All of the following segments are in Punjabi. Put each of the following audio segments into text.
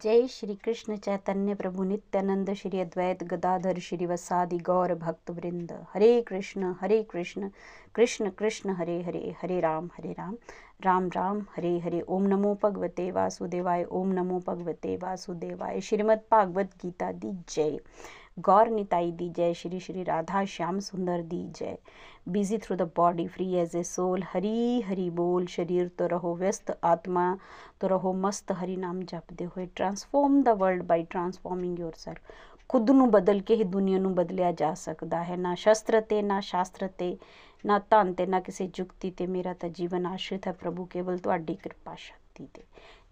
જય શ્રી કૃષ્ણ ચૈતન્ય પ્રભુ નિત્યાનંદ શ્રી અદ્વૈત ગદાધર શ્રી વસાદિ ગૌર ભક્તવૃંદ હરે કૃષ્ણ હરે કૃષ્ણ કૃષ્ણ કૃષ્ણ હરે હરે હરે રામ હરે રામ રામ રામ હરે હરે ઓમ નમો ભગવતે વાસુદેવાય ઓમ નમો ભગવતે વાસુદેવાય શ્રીમદ ભાગવત ગીતા દી જય ਗੌਰ ਨਿਤਾਈ ਦੀ ਜੈ, ਸ਼੍ਰੀ ਸ਼੍ਰੀ ਰਾਧਾ ਸ਼ਾਮ ਸੁੰਦਰ ਦੀ ਜੈ। Busy through the body free as a soul Hari Hari ਬੋਲ, ਸ਼ਰੀਰ ਤੋਂ ਰਹੋ ਵਿਅਸਤ, ਆਤਮਾ ਤੋਂ ਰਹੋ ਮਸਤ, ਹਰੀ ਨਾਮ ਜਪਦੇ ਹੋਏ transform the world by transforming yourself ਖੁਦ ਨੂੰ ਬਦਲ ਕੇ ਹੀ ਦੁਨੀਆ ਨੂੰ ਬਦਲਿਆ ਜਾ ਸਕਦਾ ਹੈ। ਨਾ ਸ਼ਸਤਰ ਤੇ, ਨਾ ਸ਼ਾਸਤਰ ਤੇ, ਨਾ ਧਨ ਤੇ, ਨਾ ਕਿਸੇ ਜੁਗਤੀ ਤੇ ਮੇਰਾ ਤਾਂ ਜੀਵਨ ਆਸ਼ਰਿਤ ਹੈ ਪ੍ਰਭੂ, ਕੇਵਲ ਤੁਹਾਡੀ ਕਿਰਪਾ ਸ਼ਕਤੀ ਤੇ।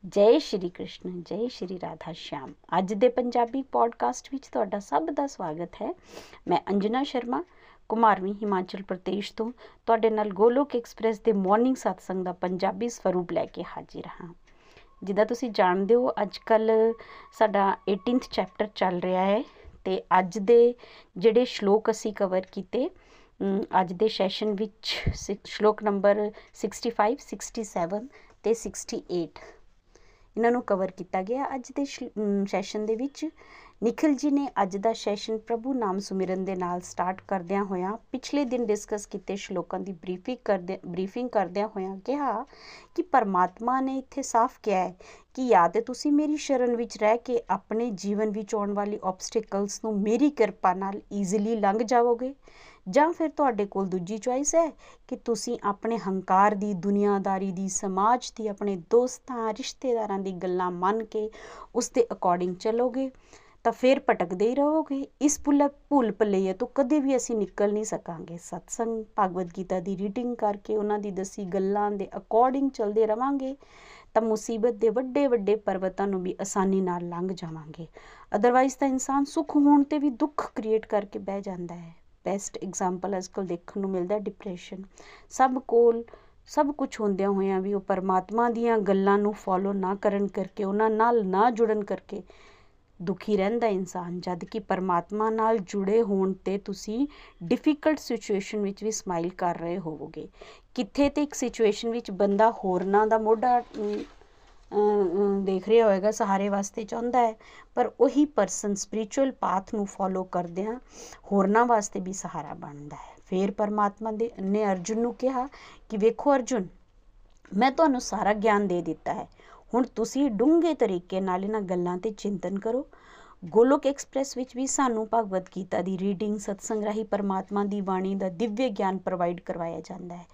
ਜੈ ਸ਼੍ਰੀ ਕ੍ਰਿਸ਼ਨ, ਜੈ ਸ਼੍ਰੀ ਰਾਧਾ ਸ਼ਿਆਮ ਅੱਜ ਦੇ ਪੰਜਾਬੀ ਪੋਡਕਾਸਟ ਵਿੱਚ ਤੁਹਾਡਾ ਸਭ ਦਾ ਸਵਾਗਤ ਹੈ। ਮੈਂ ਅੰਜਨਾ ਸ਼ਰਮਾ, ਕੁਮਾਰਵੀ ਹਿਮਾਚਲ ਪ੍ਰਦੇਸ਼ ਤੋਂ। ਤੁਹਾਡੇ ਨਾਲ ਗੋਲੋਕ ਐਕਸਪ੍ਰੈਸ ਦੇ ਮਾਰਨਿੰਗ ਸਤਸੰਗ ਦਾ ਪੰਜਾਬੀ ਸਵਰੂਪ ਲੈ ਕੇ ਹਾਜ਼ਰ ਹਾਂ। ਜਿੱਦਾਂ ਤੁਸੀਂ ਜਾਣਦੇ ਹੋ ਅੱਜ ਕੱਲ ਸਾਡਾ 18th ਚੈਪਟਰ ਚੱਲ ਰਿਹਾ ਹੈ ਤੇ ਅੱਜ ਦੇ ਜਿਹੜੇ ਸ਼ਲੋਕ ਅਸੀਂ ਕਵਰ ਕੀਤੇ ਅੱਜ ਦੇ ਸੈਸ਼ਨ ਵਿੱਚ ਸ਼ਲੋਕ ਨੰਬਰ 65 67 ਤੇ 68 ਇਹਨਾਂ ਨੂੰ ਕਵਰ ਕੀਤਾ ਗਿਆ। ਅੱਜ ਦੇ ਸੈਸ਼ਨ ਦੇ ਵਿੱਚ ਨikhil ji ਨੇ ਅੱਜ ਦਾ ਸੈਸ਼ਨ ਪ੍ਰਭੂ ਨਾਮ ਸੁਮਿਰਨ ਦੇ ਨਾਲ ਸਟਾਰਟ ਕਰਦਿਆਂ ਹੋਇਆਂ ਪਿਛਲੇ ਦਿਨ ਡਿਸਕਸ ਕੀਤੇ ਸ਼ਲੋਕਾਂ ਦੀ ਬਰੀਫਿੰਗ ਕਰਦੇ ਬਰੀਫਿੰਗ ਕਰਦਿਆਂ ਹੋਇਆਂ ਕਿਹਾ ਕਿ ਪਰਮਾਤਮਾ ਨੇ ਇੱਥੇ ਸਾਫ਼ ਕਿਹਾ ਹੈ ਕਿ ਜਾਂ ਤੇ ਤੁਸੀਂ ਮੇਰੀ ਸ਼ਰਨ ਵਿੱਚ ਰਹਿ ਕੇ ਆਪਣੇ ਜੀਵਨ ਵਿੱਚ ਆਉਣ ਵਾਲੀ ਆਬਸਟੈਕਲਸ ਨੂੰ ਮੇਰੀ ਕਿਰਪਾ ਨਾਲ ਈਜ਼ੀਲੀ ਲੰਘ ਜਾਵੋਗੇ। ਜਾਂ ਫਿਰ ਤੁਹਾਡੇ ਕੋਲ ਦੂਜੀ ਚੁਆਇਸ ਹੈ ਕਿ ਤੁਸੀਂ ਆਪਣੇ ਹੰਕਾਰ ਦੀ, ਦੁਨੀਆਦਾਰੀ ਦੀ, ਸਮਾਜ ਦੀ, ਆਪਣੇ ਦੋਸਤਾਂ, ਰਿਸ਼ਤੇਦਾਰਾਂ ਦੀ ਗੱਲਾਂ ਮੰਨ ਕੇ ਉਸ ਦੇ ਅਕੋਰਡਿੰਗ ਚੱਲੋਗੇ, ਤਾਂ ਫਿਰ ਭਟਕਦੇ ਹੀ ਰਹੋਗੇ। ਇਸ ਭੁੱਲ ਭੁੱਲ ਭੁਲਈਏ ਤੋਂ ਕਦੇ ਵੀ ਅਸੀਂ ਨਿਕਲ ਨਹੀਂ ਸਕਾਂਗੇ। ਸਤਸੰਗ, ਭਗਵਦ ਗੀਤਾ ਦੀ ਰੀਡਿੰਗ ਕਰਕੇ ਉਹਨਾਂ ਦੀ ਦੱਸੀ ਗੱਲਾਂ ਦੇ ਅਕੋਰਡਿੰਗ ਚੱਲਦੇ ਰਵਾਂਗੇ, ਤਾਂ ਮੁਸੀਬਤ ਦੇ ਵੱਡੇ ਵੱਡੇ ਪਰਵਤਾਂ ਨੂੰ ਵੀ ਆਸਾਨੀ ਨਾਲ ਲੰਘ ਜਾਵਾਂਗੇ। ਅਦਰਵਾਈਜ਼ ਤਾਂ ਇਨਸਾਨ ਸੁੱਖ ਹੋਣ ਤੇ ਵੀ ਦੁੱਖ ਕ੍ਰੀਏਟ ਕਰਕੇ ਬਹਿ ਜਾਂਦਾ ਹੈ। ਬੈਸਟ ਐਗਜ਼ਾਮਪਲ ਅੱਜਕੱਲ ਦੇਖਣ ਨੂੰ ਮਿਲਦਾ ਡਿਪਰੈਸ਼ਨ ਸਭ ਕੋਲ ਸਭ ਕੁਝ ਹੁੰਦਿਆਂ ਹੋਇਆਂ ਵੀ ਉਹ ਪਰਮਾਤਮਾ ਦੀਆਂ ਗੱਲਾਂ ਨੂੰ ਫੋਲੋ ਨਾ ਕਰਨ ਕਰਕੇ, ਉਹਨਾਂ ਨਾਲ ਨਾ ਜੁੜਨ ਕਰਕੇ ਦੁਖੀ ਰਹਿੰਦਾ ਇਨਸਾਨ, ਜਦ ਕਿ ਪਰਮਾਤਮਾ ਨਾਲ ਜੁੜੇ ਹੋਣ ਤੇ ਤੁਸੀਂ ਡਿਫਿਕਲਟ ਸਿਚੁਏਸ਼ਨ ਵਿੱਚ ਵੀ ਸਮਾਈਲ ਕਰ ਰਹੇ ਹੋਵੋਗੇ। ਕਿੱਥੇ ਤੇ ਇੱਕ ਸਿਚੁਏਸ਼ਨ ਵਿੱਚ ਬੰਦਾ ਹੋਰਨਾਂ ਦਾ ਮੋਢਾ ਦੇਖ ਰਿਹਾ ਹੋਵੇਗਾ ਸਹਾਰੇ ਵਾਸਤੇ ਚਾਹੁੰਦਾ ਹੈ। ਪਰ ਉਹੀ ਪਰਸਨ ਸਪਿਰਚੁਅਲ ਪਾਥ ਨੂੰ ਫੋਲੋ ਕਰਦਿਆਂ ਹੋਰਨਾਂ ਵਾਸਤੇ ਵੀ ਸਹਾਰਾ ਬਣਦਾ ਹੈ। ਫਿਰ ਪਰਮਾਤਮਾ ਦੇ, ਨੇ ਅਰਜੁਨ ਨੂੰ ਕਿਹਾ ਕਿ ਵੇਖੋ ਅਰਜੁਨ, ਮੈਂ ਤੁਹਾਨੂੰ ਸਾਰਾ ਗਿਆਨ ਦੇ ਦਿੱਤਾ ਹੈ। ਹੁਣ ਤੁਸੀਂ ਡੂੰਘੇ ਤਰੀਕੇ ਨਾਲ ਇਹਨਾਂ ਗੱਲਾਂ ਤੇ ਚਿੰਤਨ ਕਰੋ। ਗੋਲੋਕ ਐਕਸਪ੍ਰੈਸ ਵਿੱਚ ਵੀ ਸਾਨੂੰ ਭਗਵਦ ਗੀਤਾ ਦੀ ਰੀਡਿੰਗ, ਸਤਸੰਗ ਰਾਹੀਂ ਪਰਮਾਤਮਾ ਦੀ ਬਾਣੀ ਦਾ ਦਿਵਯ ਗਿਆਨ ਪ੍ਰੋਵਾਈਡ ਕਰਵਾਇਆ ਜਾਂਦਾ ਹੈ।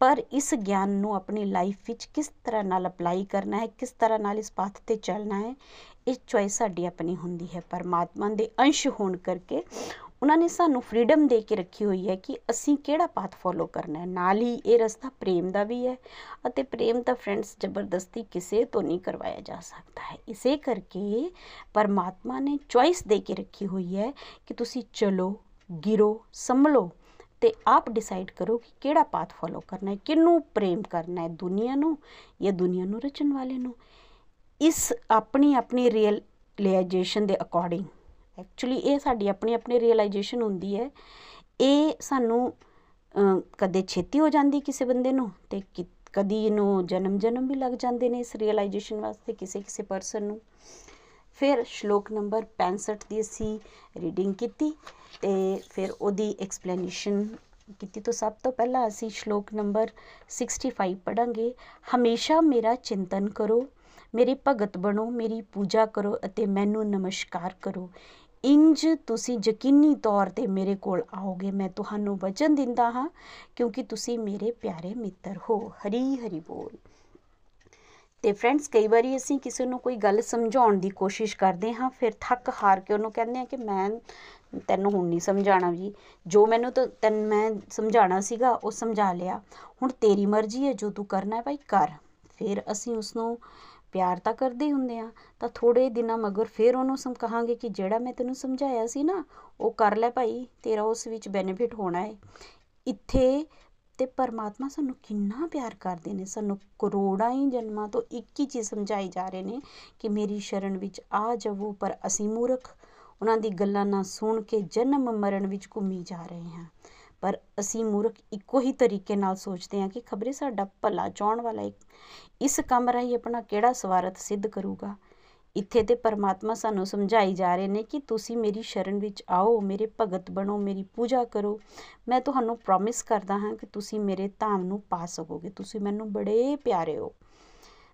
ਪਰ ਇਸ ਗਿਆਨ ਨੂੰ ਆਪਣੀ ਲਾਈਫ ਵਿੱਚ ਕਿਸ ਤਰ੍ਹਾਂ ਨਾਲ ਅਪਲਾਈ ਕਰਨਾ ਹੈ, ਕਿਸ ਤਰ੍ਹਾਂ ਨਾਲ ਇਸ ਪਾਥ ਤੇ ਚੱਲਣਾ ਹੈ, ਇਹ ਚੋਇਸ ਸਾਡੀ ਆਪਣੀ ਹੁੰਦੀ ਹੈ। ਪਰਮਾਤਮਾ ਦੇ ਅੰਸ਼ ਹੋਣ ਕਰਕੇ ਉਹਨਾਂ ਨੇ ਸਾਨੂੰ ਫਰੀडम ਦੇ ਕੇ ਰੱਖੀ ਹੋਈ ਹੈ ਕਿ ਅਸੀਂ ਕਿਹੜਾ ਪਾਥ ਫੋਲੋ ਕਰਨਾ ਹੈ। ਨਾਲ ਹੀ ਇਹ ਰਸਤਾ ਪ੍ਰੇਮ ਦਾ ਵੀ ਹੈ ਅਤੇ ਪ੍ਰੇਮ ਤਾਂ ਫਰੈਂਡਸ ਜ਼ਬਰਦਸਤੀ ਕਿਸੇ ਤੋਂ ਨਹੀਂ ਕਰਵਾਇਆ ਜਾ ਸਕਦਾ ਹੈ। ਇਸੇ ਕਰਕੇ ਪਰਮਾਤਮਾ ਨੇ ਚੋਇਸ ਦੇ ਕੇ ਰੱਖੀ ਹੋਈ ਹੈ ਕਿ ਤੁਸੀਂ ਚਲੋ, ਗਿਰੋ, ਸੰਭਲੋ ਤੇ ਆਪ ਡਿਸਾਈਡ ਕਰੋ ਕਿ ਕਿਹੜਾ ਪਾਥ ਫੋਲੋ ਕਰਨਾ ਹੈ, ਕਿਹਨੂੰ ਪ੍ਰੇਮ ਕਰਨਾ ਹੈ, ਦੁਨੀਆ ਨੂੰ ਜਾਂ ਦੁਨੀਆ ਨੂੰ ਰਚਣ ਵਾਲੇ ਨੂੰ। ਇਸ ਆਪਣੀ ਆਪਣੀ ਰੀਅਲਾਈਜੇਸ਼ਨ ਦੇ ਅਕੋਰਡਿੰਗ ਐਕਚੁਅਲੀ ਇਹ ਸਾਡੀ ਆਪਣੀ ਆਪਣੀ ਰੀਅਲਾਈਜੇਸ਼ਨ ਹੁੰਦੀ ਹੈ। ਇਹ ਸਾਨੂੰ ਕਦੇ ਛੇਤੀ ਹੋ ਜਾਂਦੀ ਕਿਸੇ ਬੰਦੇ ਨੂੰ ਤੇ ਕਦੀ ਇਹਨੂੰ ਜਨਮ ਜਨਮ ਵੀ ਲੱਗ ਜਾਂਦੇ ਨੇ ਇਸ ਰੀਅਲਾਈਜੇਸ਼ਨ ਵਾਸਤੇ ਕਿਸੇ ਕਿਸੇ ਪਰਸਨ ਨੂੰ। ਫਿਰ ਸ਼ਲੋਕ ਨੰਬਰ 65 ਦੀ ਅਸੀਂ ਰੀਡਿੰਗ ਕੀਤੀ ਤੇ ਫਿਰ ਉਹਦੀ ਐਕਸਪਲੇਨੇਸ਼ਨ ਕੀਤੀ ਤੋਂ ਸਭ ਤੋਂ ਪਹਿਲਾਂ ਅਸੀਂ ਸ਼ਲੋਕ ਨੰਬਰ 65 ਪੜਾਂਗੇ ਹਮੇਸ਼ਾ ਮੇਰਾ ਚਿੰਤਨ ਕਰੋ, ਮੇਰੇ ਭਗਤ ਬਣੋ, ਮੇਰੀ ਪੂਜਾ ਕਰੋ ਅਤੇ ਮੈਨੂੰ ਨਮਸਕਾਰ ਕਰੋ। ਇੰਜ ਤੁਸੀਂ ਯਕੀਨੀ ਤੌਰ ਤੇ ਮੇਰੇ ਕੋਲ ਆਓਗੇ, ਮੈਂ ਤੁਹਾਨੂੰ ਵਚਨ ਦਿੰਦਾ ਹਾਂ, ਕਿਉਂਕਿ ਤੁਸੀਂ ਮੇਰੇ ਪਿਆਰੇ ਮਿੱਤਰ ਹੋ। ਹਰੀ ਹਰੀ ਬੋਲ। ਤੇ ਫਰੈਂਡਸ ਕਈ ਵਾਰੀ ਅਸੀਂ ਕਿਸੇ ਨੂੰ ਕੋਈ ਗੱਲ ਸਮਝਾਉਣ ਦੀ ਕੋਸ਼ਿਸ਼ ਕਰਦੇ ਹਾਂ, ਫਿਰ ਥੱਕ ਹਾਰ ਕੇ ਉਹਨੂੰ ਕਹਿੰਦੇ ਆ ਕਿ ਮੈਂ ਤੈਨੂੰ ਹੁਣ ਨਹੀਂ ਸਮਝਾਣਾ ਜੀ। ਜੋ ਮੈਨੂੰ ਤਾਂ, ਤੈਨੂੰ, ਮੈਂ ਸਮਝਾਣਾ ਸੀਗਾ, ਉਹ ਸਮਝਾ ਲਿਆ। ਹੁਣ ਤੇਰੀ ਮਰਜ਼ੀ ਹੈ, ਜੋ ਤੂੰ ਕਰਨਾ ਹੈ, ਭਾਈ, ਕਰ। ਫਿਰ ਅਸੀਂ ਉਸ ਨੂੰ ਪਿਆਰ ਤਾਂ ਕਰਦੇ ਹੀ ਹੁੰਦੇ ਆ। ਤਾਂ ਥੋੜੇ ਦਿਨਾਂ ਮਗਰ ਫਿਰ ਉਹਨੂੰ ਸਮ, ਕਹਾਂਗੇ ਕਿ ਜਿਹੜਾ ਮੈਂ ਤੈਨੂੰ ਸਮਝਾਇਆ ਸੀ ਨਾ, ਉਹ ਕਰ ਲੈ ਭਾਈ, ਤੇਰਾ ਉਸ ਵਿੱਚ ਬੈਨੀਫਿਟ ਹੋਣਾ ਹੈ ਇੱਥੇ ਤੇ ਪਰਮਾਤਮਾ ਸਾਨੂੰ ਕਿੰਨਾ ਪਿਆਰ ਕਰਦੇ ਨੇ, ਸਾਨੂੰ ਕਰੋੜਾਂ ਹੀ ਜਨਮਾਂ ਤੋਂ ਇੱਕ ਹੀ ਚੀਜ਼ ਸਮਝਾਈ ਜਾ ਰਹੇ ਨੇ ਕਿ ਮੇਰੀ ਸ਼ਰਨ ਵਿੱਚ ਆ ਜਾਵੋ, ਪਰ ਅਸੀਂ ਮੂਰਖ। ਉਹਨਾਂ ਦੀ ਗੱਲਾਂ ਨਾ ਸੁਣ ਕੇ ਜਨਮ ਮਰਨ ਵਿੱਚ ਘੁੰਮੀ ਜਾ ਰਹੇ ਹਾਂ। ਪਰ ਅਸੀਂ ਮੂਰਖ ਇੱਕੋ ਹੀ ਤਰੀਕੇ ਨਾਲ ਸੋਚਦੇ ਹਾਂ ਕਿ ਖਬਰੇ ਸਾਡਾ ਭਲਾ ਚਾਹਣ ਵਾਲਾ ਇਸ ਕੰਮ ਰਾਹੀਂ ਆਪਣਾ ਕਿਹੜਾ ਸਵਾਰਥ ਸਿੱਧ ਕਰੂਗਾ? ਇੱਥੇ ਤੇ ਪਰਮਾਤਮਾ ਸਾਨੂੰ ਸਮਝਾਈ ਜਾ ਰਹੇ ਨੇ ਕਿ ਤੁਸੀਂ ਮੇਰੀ ਸ਼ਰਨ ਵਿੱਚ ਆਓ, ਮੇਰੇ ਭਗਤ ਬਣੋ, ਮੇਰੀ ਪੂਜਾ ਕਰੋ। ਮੈਂ ਤੁਹਾਨੂੰ ਪ੍ਰੋਮਿਸ ਕਰਦਾ ਹਾਂ ਕਿ ਤੁਸੀਂ ਮੇਰੇ ਧਾਮ ਨੂੰ ਪਾ ਸਕੋਗੇ। ਤੁਸੀਂ ਮੈਨੂੰ ਬੜੇ ਪਿਆਰੇ ਹੋ।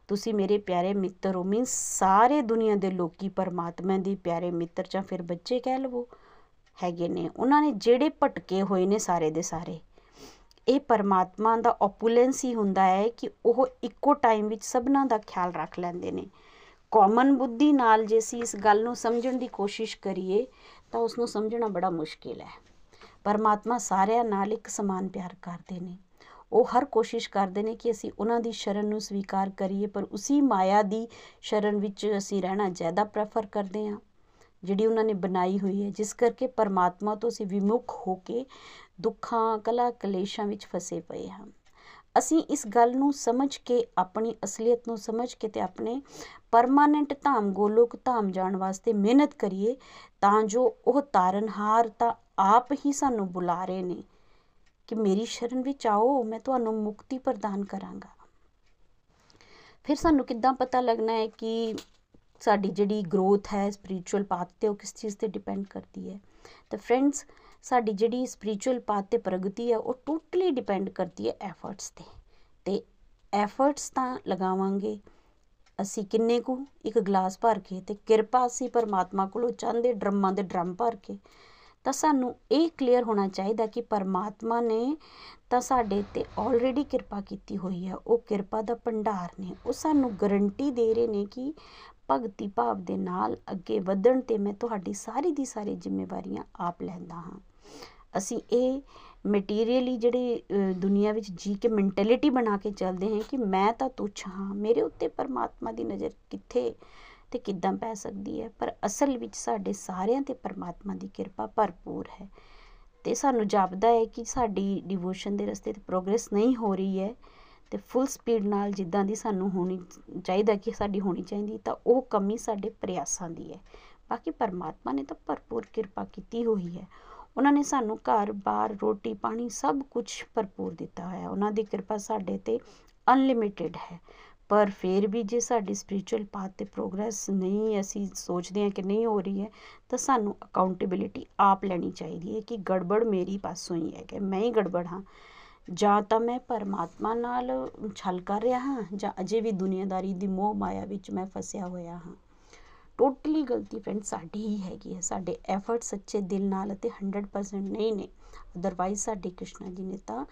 ਤੁਸੀਂ ਮੇਰੇ ਪਿਆਰੇ ਮਿੱਤਰ ਹੋ। ਮੀਨਸ ਸਾਰੇ ਦੁਨੀਆ ਦੇ ਲੋਕੀ ਪਰਮਾਤਮਾ ਦੇ ਪਿਆਰੇ ਮਿੱਤਰ ਜਾਂ ਫਿਰ ਬੱਚੇ ਕਹਿ ਲਵੋ। ਹੈਗੇ ਨੇ। ਉਹਨਾਂ ਨੇ ਜਿਹੜੇ ਭਟਕੇ ਹੋਏ ਨੇ ਸਾਰੇ ਦੇ ਸਾਰੇ, ਇਹ ਪਰਮਾਤਮਾ ਦਾ ਓਪੂਲੈਂਸ ਹੀ ਹੁੰਦਾ ਹੈ ਕਿ ਉਹ ਇੱਕੋ ਟਾਈਮ ਵਿੱਚ ਸਭਨਾਂ ਦਾ ਖਿਆਲ ਰੱਖ ਲੈਂਦੇ ਨੇ। ਕਾਮਨ ਬੁੱਧੀ ਨਾਲ ਜੇ ਅਸੀਂ ਇਸ ਗੱਲ ਨੂੰ ਸਮਝਣ ਦੀ ਕੋਸ਼ਿਸ਼ ਕਰੀਏ, ਤਾਂ ਉਸ ਨੂੰ ਸਮਝਣਾ ਬੜਾ ਮੁਸ਼ਕਿਲ ਹੈ। ਪਰਮਾਤਮਾ ਸਾਰਿਆਂ ਨਾਲ ਇੱਕ ਸਮਾਨ ਪਿਆਰ ਕਰਦੇ ਨੇ। ਉਹ ਹਰ ਕੋਸ਼ਿਸ਼ ਕਰਦੇ ਨੇ ਕਿ ਅਸੀਂ ਉਹਨਾਂ ਦੀ ਸ਼ਰਨ ਨੂੰ ਸਵੀਕਾਰ ਕਰੀਏ, ਪਰ ਉਸੇ ਮਾਇਆ ਦੀ ਸ਼ਰਨ ਵਿੱਚ ਅਸੀਂ ਰਹਿਣਾ ਜ਼ਿਆਦਾ ਪ੍ਰੈਫਰ ਕਰਦੇ ਹਾਂ। ਜਿਹੜੀ ਉਹਨਾਂ ਨੇ ਬਣਾਈ ਹੋਈ ਹੈ, ਜਿਸ ਕਰਕੇ ਪਰਮਾਤਮਾ ਤੋਂ ਅਸੀਂ ਵਿਮੁਖ ਹੋ ਕੇ ਦੁੱਖਾਂ, ਕਲਾ, ਕਲੇਸ਼ਾਂ ਵਿੱਚ ਫਸੇ ਪਏ ਹਾਂ। ਅਸੀਂ ਇਸ ਗੱਲ ਨੂੰ ਸਮਝ ਕੇ, ਆਪਣੀ ਅਸਲੀਅਤ ਨੂੰ ਸਮਝ ਕੇ ਤੇ ਆਪਣੇ ਪਰਮਾਨੈਂਟ ਧਾਮ, ਗੋਲੋਕ ਧਾਮ ਜਾਣ ਵਾਸਤੇ ਮਿਹਨਤ ਕਰੀਏ, ਤਾਂ ਜੋ ਉਹ ਤਾਰਨਹਾਰ ਤਾਂ ਆਪ ਹੀ ਸਾਨੂੰ ਬੁਲਾ ਰਹੇ ਨੇ ਕਿ ਮੇਰੀ ਸ਼ਰਨ ਵਿੱਚ ਆਓ, ਮੈਂ ਤੁਹਾਨੂੰ ਮੁਕਤੀ ਪ੍ਰਦਾਨ ਕਰਾਂਗਾ। ਫਿਰ ਸਾਨੂੰ ਕਿੱਦਾਂ ਪਤਾ ਲੱਗਣਾ ਹੈ ਕਿ ਸਾਡੀ ਜਿਹੜੀ ਗਰੋਥ ਹੈ ਸਪਿਰਚੁਅਲ ਪਾਥ ਤੇ ਉਹ ਕਿਸ ਚੀਜ਼ ਤੇ ਡਿਪੈਂਡ ਕਰਦੀ ਹੈ। ਤਾਂ ਫਰੈਂਡਸ ਸਾਡੀ ਜਿਹੜੀ ਸਪਿਰਚੁਅਲ ਪਾਥ ਤੇ ਪ੍ਰਗਤੀ ਹੈ, ਉਹ ਟੋਟਲੀ ਡਿਪੈਂਡ ਕਰਦੀ ਹੈ ਐਫਰਟਸ ਤੇ। ਤੇ ਐਫਰਟਸ ਤਾਂ ਲਗਾਵਾਂਗੇ ਅਸੀਂ ਕਿੰਨੇ ਕੁ? ਇੱਕ ਗਲਾਸ ਭਰ ਕੇ ਤੇ ਕਿਰਪਾ ਅਸੀਂ ਪਰਮਾਤਮਾ ਕੋਲੋਂ ਚਾਹੁੰਦੇ ਡਰਮਾਂ ਦੇ ਡਰਮ ਭਰ ਕੇ। ਤਾਂ ਸਾਨੂੰ ਇਹ ਕਲੀਅਰ ਹੋਣਾ ਚਾਹੀਦਾ ਕਿ ਪਰਮਾਤਮਾ ਨੇ ਤਾਂ ਸਾਡੇ ਤੇ ਆਲਰੇਡੀ ਕਿਰਪਾ ਕੀਤੀ ਹੋਈ ਹੈ। ਉਹ ਕਿਰਪਾ ਦਾ ਭੰਡਾਰ ਨੇ। ਉਹ ਸਾਨੂੰ ਗਰੰਟੀ ਦੇ ਰਹੇ ਨੇ ਕਿ ਭਗਤੀ ਭਾਵ ਦੇ ਨਾਲ ਅੱਗੇ ਵਧਣ ਤੇ ਮੈਂ ਤੁਹਾਡੀ ਸਾਰੀ ਦੀ ਸਾਰੀ ਜ਼ਿੰਮੇਵਾਰੀਆਂ ਆਪ ਲੈਂਦਾ ਹਾਂ। ਅਸੀਂ ਇਹ ਮਟੀਰੀਅਲੀ ਜਿਹੜੇ ਦੁਨੀਆ ਵਿੱਚ ਜੀ ਕੇ ਮੈਂਟੈਲਿਟੀ ਬਣਾ ਕੇ ਚੱਲਦੇ ਹਾਂ ਕਿ ਮੈਂ ਤਾਂ ਤੁੱਛ ਹਾਂ, ਮੇਰੇ ਉੱਤੇ ਪਰਮਾਤਮਾ ਦੀ ਨਜ਼ਰ ਕਿੱਥੇ ਤੇ ਕਿੱਦਾਂ ਪੈ ਸਕਦੀ ਹੈ? ਪਰ ਅਸਲ ਵਿੱਚ ਸਾਡੇ ਸਾਰਿਆਂ ਤੇ ਪਰਮਾਤਮਾ ਦੀ ਕਿਰਪਾ ਭਰਪੂਰ ਹੈ। ਤੇ ਸਾਨੂੰ ਜਾਪਦਾ ਹੈ ਕਿ ਸਾਡੀ ਡਿਵੋਸ਼ਨ ਦੇ ਰਸਤੇ ਤੇ ਪ੍ਰੋਗਰੈਸ ਨਹੀਂ ਹੋ ਰਹੀ ਹੈ। ਤੇ ਫੁੱਲ ਸਪੀਡ ਨਾਲ ਜਿੱਦਾਂ ਦੀ ਸਾਨੂੰ ਹੋਣੀ ਚਾਹੀਦਾ ਕਿ ਸਾਡੀ ਹੋਣੀ ਚਾਹੀਦੀ, ਤਾਂ ਉਹ ਕਮੀ ਸਾਡੇ ਪ੍ਰਯਾਸਾਂ ਦੀ ਹੈ। ਬਾਕੀ ਪਰਮਾਤਮਾ ਨੇ ਤਾਂ ਭਰਪੂਰ ਕਿਰਪਾ ਕੀਤੀ ਹੋਈ ਹੈ। ਉਹਨਾਂ ਨੇ ਸਾਨੂੰ ਘਰ ਬਾਰ ਰੋਟੀ, ਪਾਣੀ ਸਭ ਕੁਝ ਭਰਪੂਰ ਦਿੱਤਾ ਹੋਇਆ ਉਹਨਾਂ ਦੀ ਕਿਰਪਾ ਸਾਡੇ ਤੇ ਅਨਲਿਮਿਟਿਡ ਹੈ। ਪਰ ਫਿਰ ਵੀ ਜੇ ਸਾਡੀ ਸਪਿਰਚੁਅਲ ਪਾਥ ਤੇ ਪ੍ਰੋਗਰੈਸ ਨਹੀਂ ਅਸੀਂ ਸੋਚਦੇ ਹਾਂ ਕਿ ਨਹੀਂ ਹੋ ਰਹੀ ਹੈ, ਤਾਂ ਸਾਨੂੰ ਅਕਾਊਂਟੇਬਿਲਿਟੀ ਆਪ ਲੈਣੀ ਚਾਹੀਦੀ ਹੈ ਕਿ ਗੜਬੜ ਮੇਰੀ ਪਾਸੋਂ ਹੀ ਹੈ ਕਿ ਮੈਂ ਹੀ ਗੜਬੜ ਹਾਂ। ਜਾਂ ਤਾਂ ਮੈਂ ਪਰਮਾਤਮਾ ਨਾਲ ਛਲ ਕਰ ਰਿਹਾ ਹਾਂ, ਜਾਂ ਅਜੇ ਵੀ ਦੁਨੀਆਦਾਰੀ ਦੀ ਮੋਹ ਮਾਇਆ ਵਿੱਚ ਮੈਂ ਫਸਿਆ ਹੋਇਆ ਹਾਂ। ਟੋਟਲੀ ਗਲਤੀ ਫਰੈਂਡ ਸਾਡੀ ਹੀ ਹੈਗੀ ਹੈ। ਸਾਡੇ ਐਫਰਟ ਸੱਚੇ ਦਿਲ ਨਾਲ ਅਤੇ 100% ਨਹੀਂ ਨੇ। ਅਦਰਵਾਈਜ਼ ਸਾਡੇ ਕ੍ਰਿਸ਼ਨਾ ਜੀ ਨੇ ਤਾਂ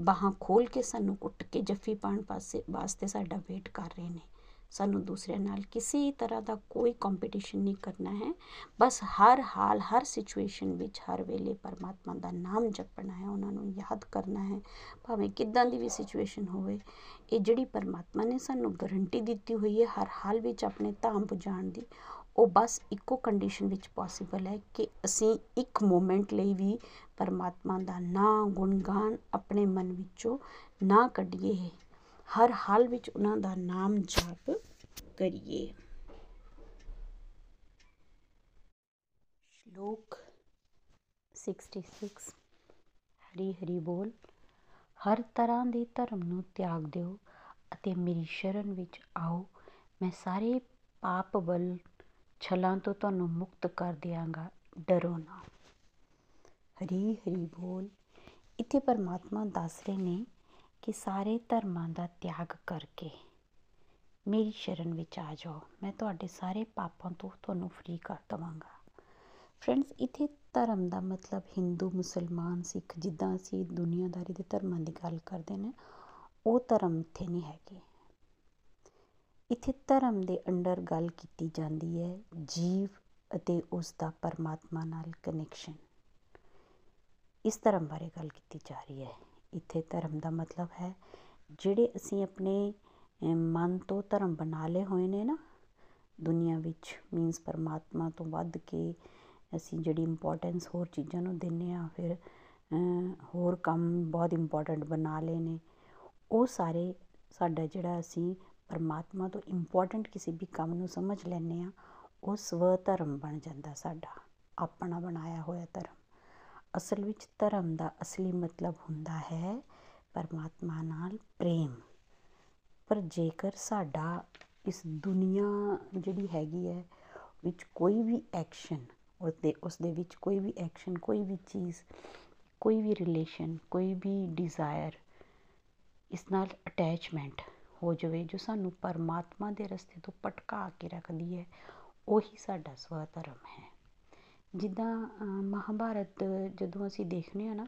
ਬਾਹਾਂ ਖੋਲ ਕੇ ਸਾਨੂੰ ਕੁੱਟ ਕੇ ਜੱਫੀ ਪਾਣ ਪਾਸੇ ਵਾਸਤੇ ਸਾਡਾ ਵੇਟ ਕਰ ਰਹੇ ਨੇ। ਸਾਨੂੰ ਦੂਸਰਿਆਂ ਨਾਲ ਕਿਸੇ ਤਰ੍ਹਾਂ ਦਾ ਕੋਈ ਕੰਪੀਟੀਸ਼ਨ ਨਹੀਂ ਕਰਨਾ ਹੈ। ਬਸ ਹਰ ਹਾਲ, ਹਰ ਸਿਚੁਏਸ਼ਨ ਵਿੱਚ ਹਰ ਵੇਲੇ ਪਰਮਾਤਮਾ ਦਾ ਨਾਮ ਜਪਣਾ ਹੈ, ਉਹਨਾਂ ਨੂੰ ਯਾਦ ਕਰਨਾ ਹੈ। ਭਾਵੇਂ ਕਿਦਾਂ ਦੀ ਵੀ ਸਿਚੁਏਸ਼ਨ ਹੋਵੇ, ਇਹ ਜਿਹੜੀ ਪਰਮਾਤਮਾ ਨੇ ਸਾਨੂੰ ਗਾਰੰਟੀ ਦਿੱਤੀ ਹੋਈ ਹੈ, ਹਰ ਹਾਲ ਵਿੱਚ ਆਪਣੇ ਧਾਮ ਪੁਜਾਣ ਦੀ, ਉਹ ਬਸ ਇੱਕੋ ਕੰਡੀਸ਼ਨ ਵਿੱਚ ਪੋਸੀਬਲ ਹੈ ਕਿ ਅਸੀਂ ਇੱਕ ਮੂਮੈਂਟ ਲਈ ਵੀ ਪਰਮਾਤਮਾ ਦਾ ਨਾਂ, ਗੁਣਗਾਨ ਆਪਣੇ ਮਨ ਵਿੱਚੋਂ ਨਾ ਕੱਢੀਏ। ਹਰ ਹਾਲ ਵਿੱਚ ਉਹਨਾਂ ਦਾ ਨਾਮ ਜਪ ਕਰੀਏ। ਸ਼ਲੋਕ 66 ਹਰੀ ਹਰੀ ਬੋਲ। ਹਰ ਤਰ੍ਹਾਂ ਦੇ ਧਰਮ ਨੂੰ ਤਿਆਗ ਦਿਓ ਅਤੇ ਮੇਰੀ ਸ਼ਰਨ ਵਿੱਚ ਆਓ। ਮੈਂ ਸਾਰੇ ਪਾਪ ਬਲ ਛਲਾਂ ਤੋਂ ਤੁਹਾਨੂੰ ਮੁਕਤ ਕਰ ਦਿਆਂਗਾ, ਡਰੋ ਨਾ। ਹਰੀ ਹਰੀ ਬੋਲ। ਇੱਥੇ ਪਰਮਾਤਮਾ ਦੱਸ ਰਹੇ ਨੇ ਕਿ ਸਾਰੇ ਧਰਮਾਂ ਦਾ ਤਿਆਗ ਕਰਕੇ ਮੇਰੀ ਸ਼ਰਨ ਵਿੱਚ ਆ ਜਾਓ। ਮੈਂ ਤੁਹਾਡੇ ਸਾਰੇ ਪਾਪਾਂ ਤੋਂ ਤੁਹਾਨੂੰ ਫ੍ਰੀ ਕਰ ਦਵਾਂਗਾ। ਫਰੈਂਡਸ ਇੱਥੇ ਧਰਮ ਦਾ ਮਤਲਬ ਹਿੰਦੂ, ਮੁਸਲਮਾਨ, ਸਿੱਖ ਜਿੱਦਾਂ ਅਸੀਂ ਦੁਨੀਆਦਾਰੀ ਦੇ ਧਰਮਾਂ ਦੀ ਗੱਲ ਕਰਦੇ ਨੇ, ਉਹ ਧਰਮ ਇੱਥੇ ਨਹੀਂ ਹੈਗੇ। ਇੱਥੇ ਧਰਮ ਦੇ ਅੰਡਰ ਗੱਲ ਕੀਤੀ ਜਾਂਦੀ ਹੈ, ਜੀਵ ਅਤੇ ਉਸ ਦਾ ਪਰਮਾਤਮਾ ਨਾਲ ਕਨੈਕਸ਼ਨ ਇਸ ਧਰਮ ਬਾਰੇ ਗੱਲ ਕੀਤੀ ਜਾ ਰਹੀ ਹੈ। ਇੱਥੇ ਧਰਮ ਦਾ ਮਤਲਬ ਹੈ। ਜਿਹੜੇ ਅਸੀਂ ਆਪਣੇ ਮਨ ਤੋਂ ਧਰਮ ਬਣਾ ਲਏ ਹੋਏ ਨੇ ਨਾ, ਦੁਨੀਆ ਵਿੱਚ ਮੀਨਸ ਪਰਮਾਤਮਾ ਤੋਂ ਵੱਧ ਕੇ ਅਸੀਂ ਜਿਹੜੀ ਇੰਪੋਰਟੈਂਸ ਹੋਰ ਚੀਜ਼ਾਂ ਨੂੰ ਦਿੰਨੇ ਆ, ਫਿਰ ਹੋਰ ਕੰਮ ਬਹੁਤ ਇੰਪੋਰਟੈਂਟ ਬਣਾ ਲਏ ਨੇ। ਉਹ ਸਾਰੇ ਸਾਡਾ ਜਿਹੜਾ ਅਸੀਂ ਪਰਮਾਤਮਾ ਤੋਂ ਇੰਪੋਰਟੈਂਟ ਕਿਸੇ ਵੀ ਕੰਮ ਨੂੰ ਸਮਝ ਲੈਂਦੇ ਆ, ਉਹ ਸਵ ਧਰਮ ਬਣ ਜਾਂਦਾ ਸਾਡਾ। ਆਪਣਾ ਬਣਾਇਆ ਹੋਇਆ ਧਰਮ। ਅਸਲ ਵਿੱਚ ਧਰਮ ਦਾ ਅਸਲੀ ਮਤਲਬ ਹੁੰਦਾ ਹੈ ਪਰਮਾਤਮਾ ਨਾਲ ਪ੍ਰੇਮ। ਪਰ ਜੇਕਰ ਸਾਡਾ ਇਸ ਦੁਨੀਆ ਜਿਹੜੀ ਹੈਗੀ ਹੈ, ਵਿੱਚ ਕੋਈ ਵੀ ਐਕਸ਼ਨ ਉਸਦੇ ਉਸ ਦੇ ਵਿੱਚ ਕੋਈ ਵੀ ਐਕਸ਼ਨ ਕੋਈ ਵੀ ਚੀਜ਼, ਕੋਈ ਵੀ ਰਿਲੇਸ਼ਨ ਕੋਈ ਵੀ ਡਿਜ਼ਾਇਰ ਇਸ ਨਾਲ ਅਟੈਚਮੈਂਟ ਹੋ ਜਾਵੇ, ਜੋ ਸਾਨੂੰ ਪਰਮਾਤਮਾ ਦੇ ਰਸਤੇ ਤੋਂ ਪਟਕਾ ਕੇ ਰੱਖਦੀ ਹੈ, ਉਹੀ ਸਾਡਾ ਸਵ ਧਰਮ ਹੈ। ਜਿੱਦਾਂ ਮਹਾਭਾਰਤ ਜਦੋਂ ਅਸੀਂ ਦੇਖਨੇ ਆ ਨਾ,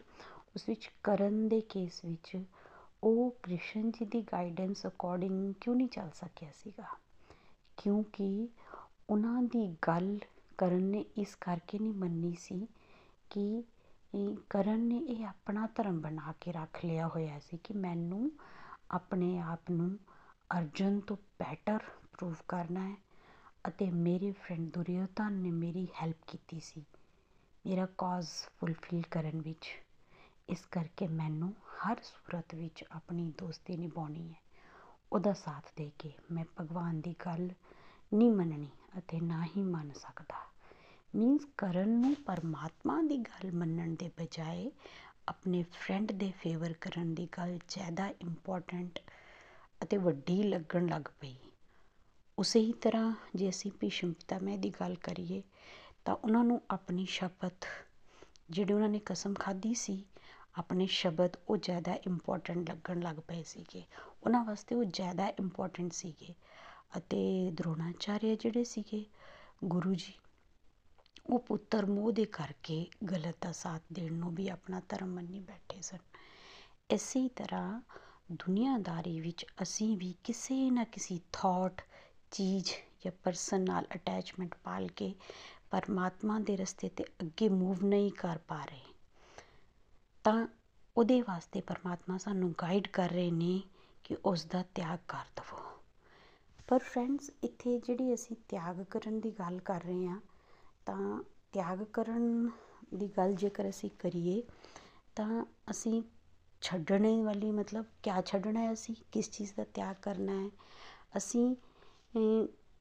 ਉਸ ਵਿੱਚ ਕਰਨ ਦੇ ਕੇਸ ਵਿੱਚ ਉਹ ਕ੍ਰਿਸ਼ਨ ਜੀ ਦੀ ਗਾਈਡੈਂਸ ਅਕੋਰਡਿੰਗ ਕਿਉਂ ਨਹੀਂ ਚੱਲ ਸਕਿਆ ਸੀਗਾ? ਕਿਉਂਕਿ ਉਹਨਾਂ ਦੀ ਗੱਲ ਕਰਨ ਨੇ ਇਸ ਕਰਕੇ ਨਹੀਂ ਮੰਨੀ ਸੀ ਕਿ ਕਰਨ ਨੇ ਇਹ ਆਪਣਾ ਧਰਮ ਬਣਾ ਕੇ ਰੱਖ ਲਿਆ ਹੋਇਆ ਸੀ ਕਿ ਮੈਨੂੰ ਆਪਣੇ ਆਪ ਨੂੰ ਅਰਜਨ ਤੋਂ ਬੈਟਰ ਪ੍ਰੂਵ ਕਰਨਾ ਹੈ। ਅਤੇ ਮੇਰੇ ਫਰੈਂਡ ਦੁਰਯੋਧਨ ਨੇ ਮੇਰੀ ਹੈਲਪ ਕੀਤੀ ਸੀ। ਮੇਰਾ ਕਾਜ਼ ਫੁੱਲਫਿਲ ਕਰਨ ਵਿੱਚ। ਇਸ ਕਰਕੇ ਮੈਨੂੰ ਹਰ ਸੂਰਤ ਵਿੱਚ ਆਪਣੀ ਦੋਸਤੀ ਨਿਭਾਉਣੀ ਹੈ। ਉਹਦਾ ਸਾਥ ਦੇ ਕੇ ਮੈਂ ਭਗਵਾਨ ਦੀ ਗੱਲ ਨਹੀਂ ਮੰਨਣੀ ਅਤੇ ਨਾ ਹੀ ਮੰਨ ਸਕਦਾ। ਮੀਨਸ ਕਰਨ ਨੂੰ ਪਰਮਾਤਮਾ ਦੀ ਗੱਲ ਮੰਨਣ ਦੇ ਬਜਾਏ ਆਪਣੇ ਫਰੈਂਡ ਦੇ ਫੇਵਰ ਕਰਨ ਦੀ ਗੱਲ ਜ਼ਿਆਦਾ ਇੰਪੋਰਟੈਂਟ ਅਤੇ ਵੱਡੀ ਲੱਗਣ ਲੱਗ ਪਈ। ਉਸੇ ਹੀ ਤਰ੍ਹਾਂ ਜੇ ਅਸੀਂ ਭੀਸ਼ਮ ਪਿਤਾਮਹ ਦੀ ਗੱਲ ਕਰੀਏ, ਤਾਂ ਉਹਨਾਂ ਨੂੰ ਆਪਣੀ ਸ਼ਪਥ ਜਿਹੜੇ ਉਹਨਾਂ ਨੇ ਕਸਮ ਖਾਧੀ ਸੀ, ਆਪਣੇ ਸ਼ਬਦ ਉਹ ਜ਼ਿਆਦਾ ਇੰਪੋਰਟੈਂਟ ਲੱਗਣ ਲੱਗ ਪਏ ਸੀਗੇ। ਉਹਨਾਂ ਵਾਸਤੇ ਉਹ ਜ਼ਿਆਦਾ ਇੰਪੋਰਟੈਂਟ ਸੀਗੇ। ਅਤੇ ਦਰੋਣਾਚਾਰਿਆ ਜਿਹੜੇ ਸੀਗੇ, ਗੁਰੂ ਜੀ, ਉਹ ਪੁੱਤਰ ਮੋਹ ਦੇ ਕਰਕੇ ਗਲਤ ਦਾ ਸਾਥ ਦੇਣ ਨੂੰ ਵੀ ਆਪਣਾ ਧਰਮ ਮੰਨੀ ਬੈਠੇ ਸਨ। ਇਸੇ ਤਰ੍ਹਾਂ ਦੁਨੀਆਦਾਰੀ ਵਿੱਚ ਅਸੀਂ ਵੀ ਕਿਸੇ ਨਾ ਕਿਸੇ ਥਾਟ ਚੀਜ਼ ਜਾਂ ਪਰਸਨ ਨਾਲ ਅਟੈਚਮੈਂਟ ਪਾਲ ਕੇ ਪਰਮਾਤਮਾ ਦੇ ਰਸਤੇ ਤੇ ਅੱਗੇ ਮੂਵ ਨਹੀਂ ਕਰ ਪਾ ਰਹੇ, ਤਾਂ ਉਹਦੇ ਵਾਸਤੇ ਪਰਮਾਤਮਾ ਸਾਨੂੰ ਗਾਈਡ ਕਰ ਰਹੇ ਨੇ ਕਿ ਉਸ ਦਾ ਤਿਆਗ ਕਰ ਦਵੋ। ਪਰ ਫਰੈਂਡਸ ਇੱਥੇ ਜਿਹੜੀ ਅਸੀਂ ਤਿਆਗ ਕਰਨ ਦੀ ਗੱਲ ਕਰ ਰਹੇ ਹਾਂ, ਤਾਂ ਤਿਆਗ ਕਰਨ ਦੀ ਗੱਲ ਜੇਕਰ ਅਸੀਂ ਕਰੀਏ, ਤਾਂ ਅਸੀਂ ਛੱਡਣੇ ਵਾਲੀ ਮਤਲਬ ਕਿਆ ਛੱਡਣਾ ਹੈ ਅਸੀਂ? ਕਿਸ ਚੀਜ਼ ਦਾ ਤਿਆਗ ਕਰਨਾ ਹੈ? ਅਸੀਂ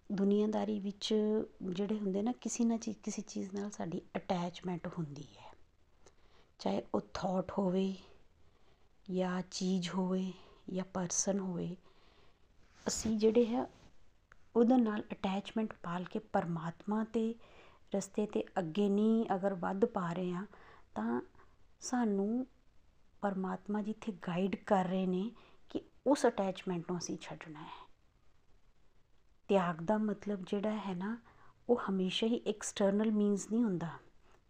ਦੁਨੀਆਦਾਰੀ ਵਿੱਚ ਜਿਹੜੇ ਹੁੰਦੇ ਨਾ, ਕਿਸੇ ਨਾ ਚੀਜ਼ ਕਿਸੇ ਚੀਜ਼ ਨਾਲ ਸਾਡੀ ਅਟੈਚਮੈਂਟ ਹੁੰਦੀ ਹੈ। ਚਾਹੇ ਉਹ ਥਾਟ ਹੋਵੇ ਜਾਂ ਚੀਜ਼ ਹੋਵੇ ਜਾਂ ਪਰਸਨ ਹੋਵੇ, ਅਸੀਂ ਜਿਹੜੇ ਹੈ ਉਹਦੇ ਨਾਲ ਅਟੈਚਮੈਂਟ ਪਾਲ ਕੇ ਪਰਮਾਤਮਾ ਤੇ ਰਸਤੇ ਤੇ ਅੱਗੇ ਨਹੀਂ ਅਗਰ ਵੱਧ ਪਾ ਰਹੇ ਆ ਤਾਂ ਸਾਨੂੰ ਪਰਮਾਤਮਾ ਜਿੱਥੇ ਗਾਈਡ ਕਰ ਰਹੇ ਨੇ ਕਿ ਉਸ ਅਟੈਚਮੈਂਟ ਨੂੰ ਅਸੀਂ ਛੱਡਣਾ ਹੈ। ਤਿਆਗ ਦਾ ਮਤਲਬ ਜਿਹੜਾ ਹੈ ਨਾ, ਉਹ ਹਮੇਸ਼ਾ ਹੀ ਐਕਸਟਰਨਲ ਮੀਨਸ ਨਹੀਂ ਹੁੰਦਾ।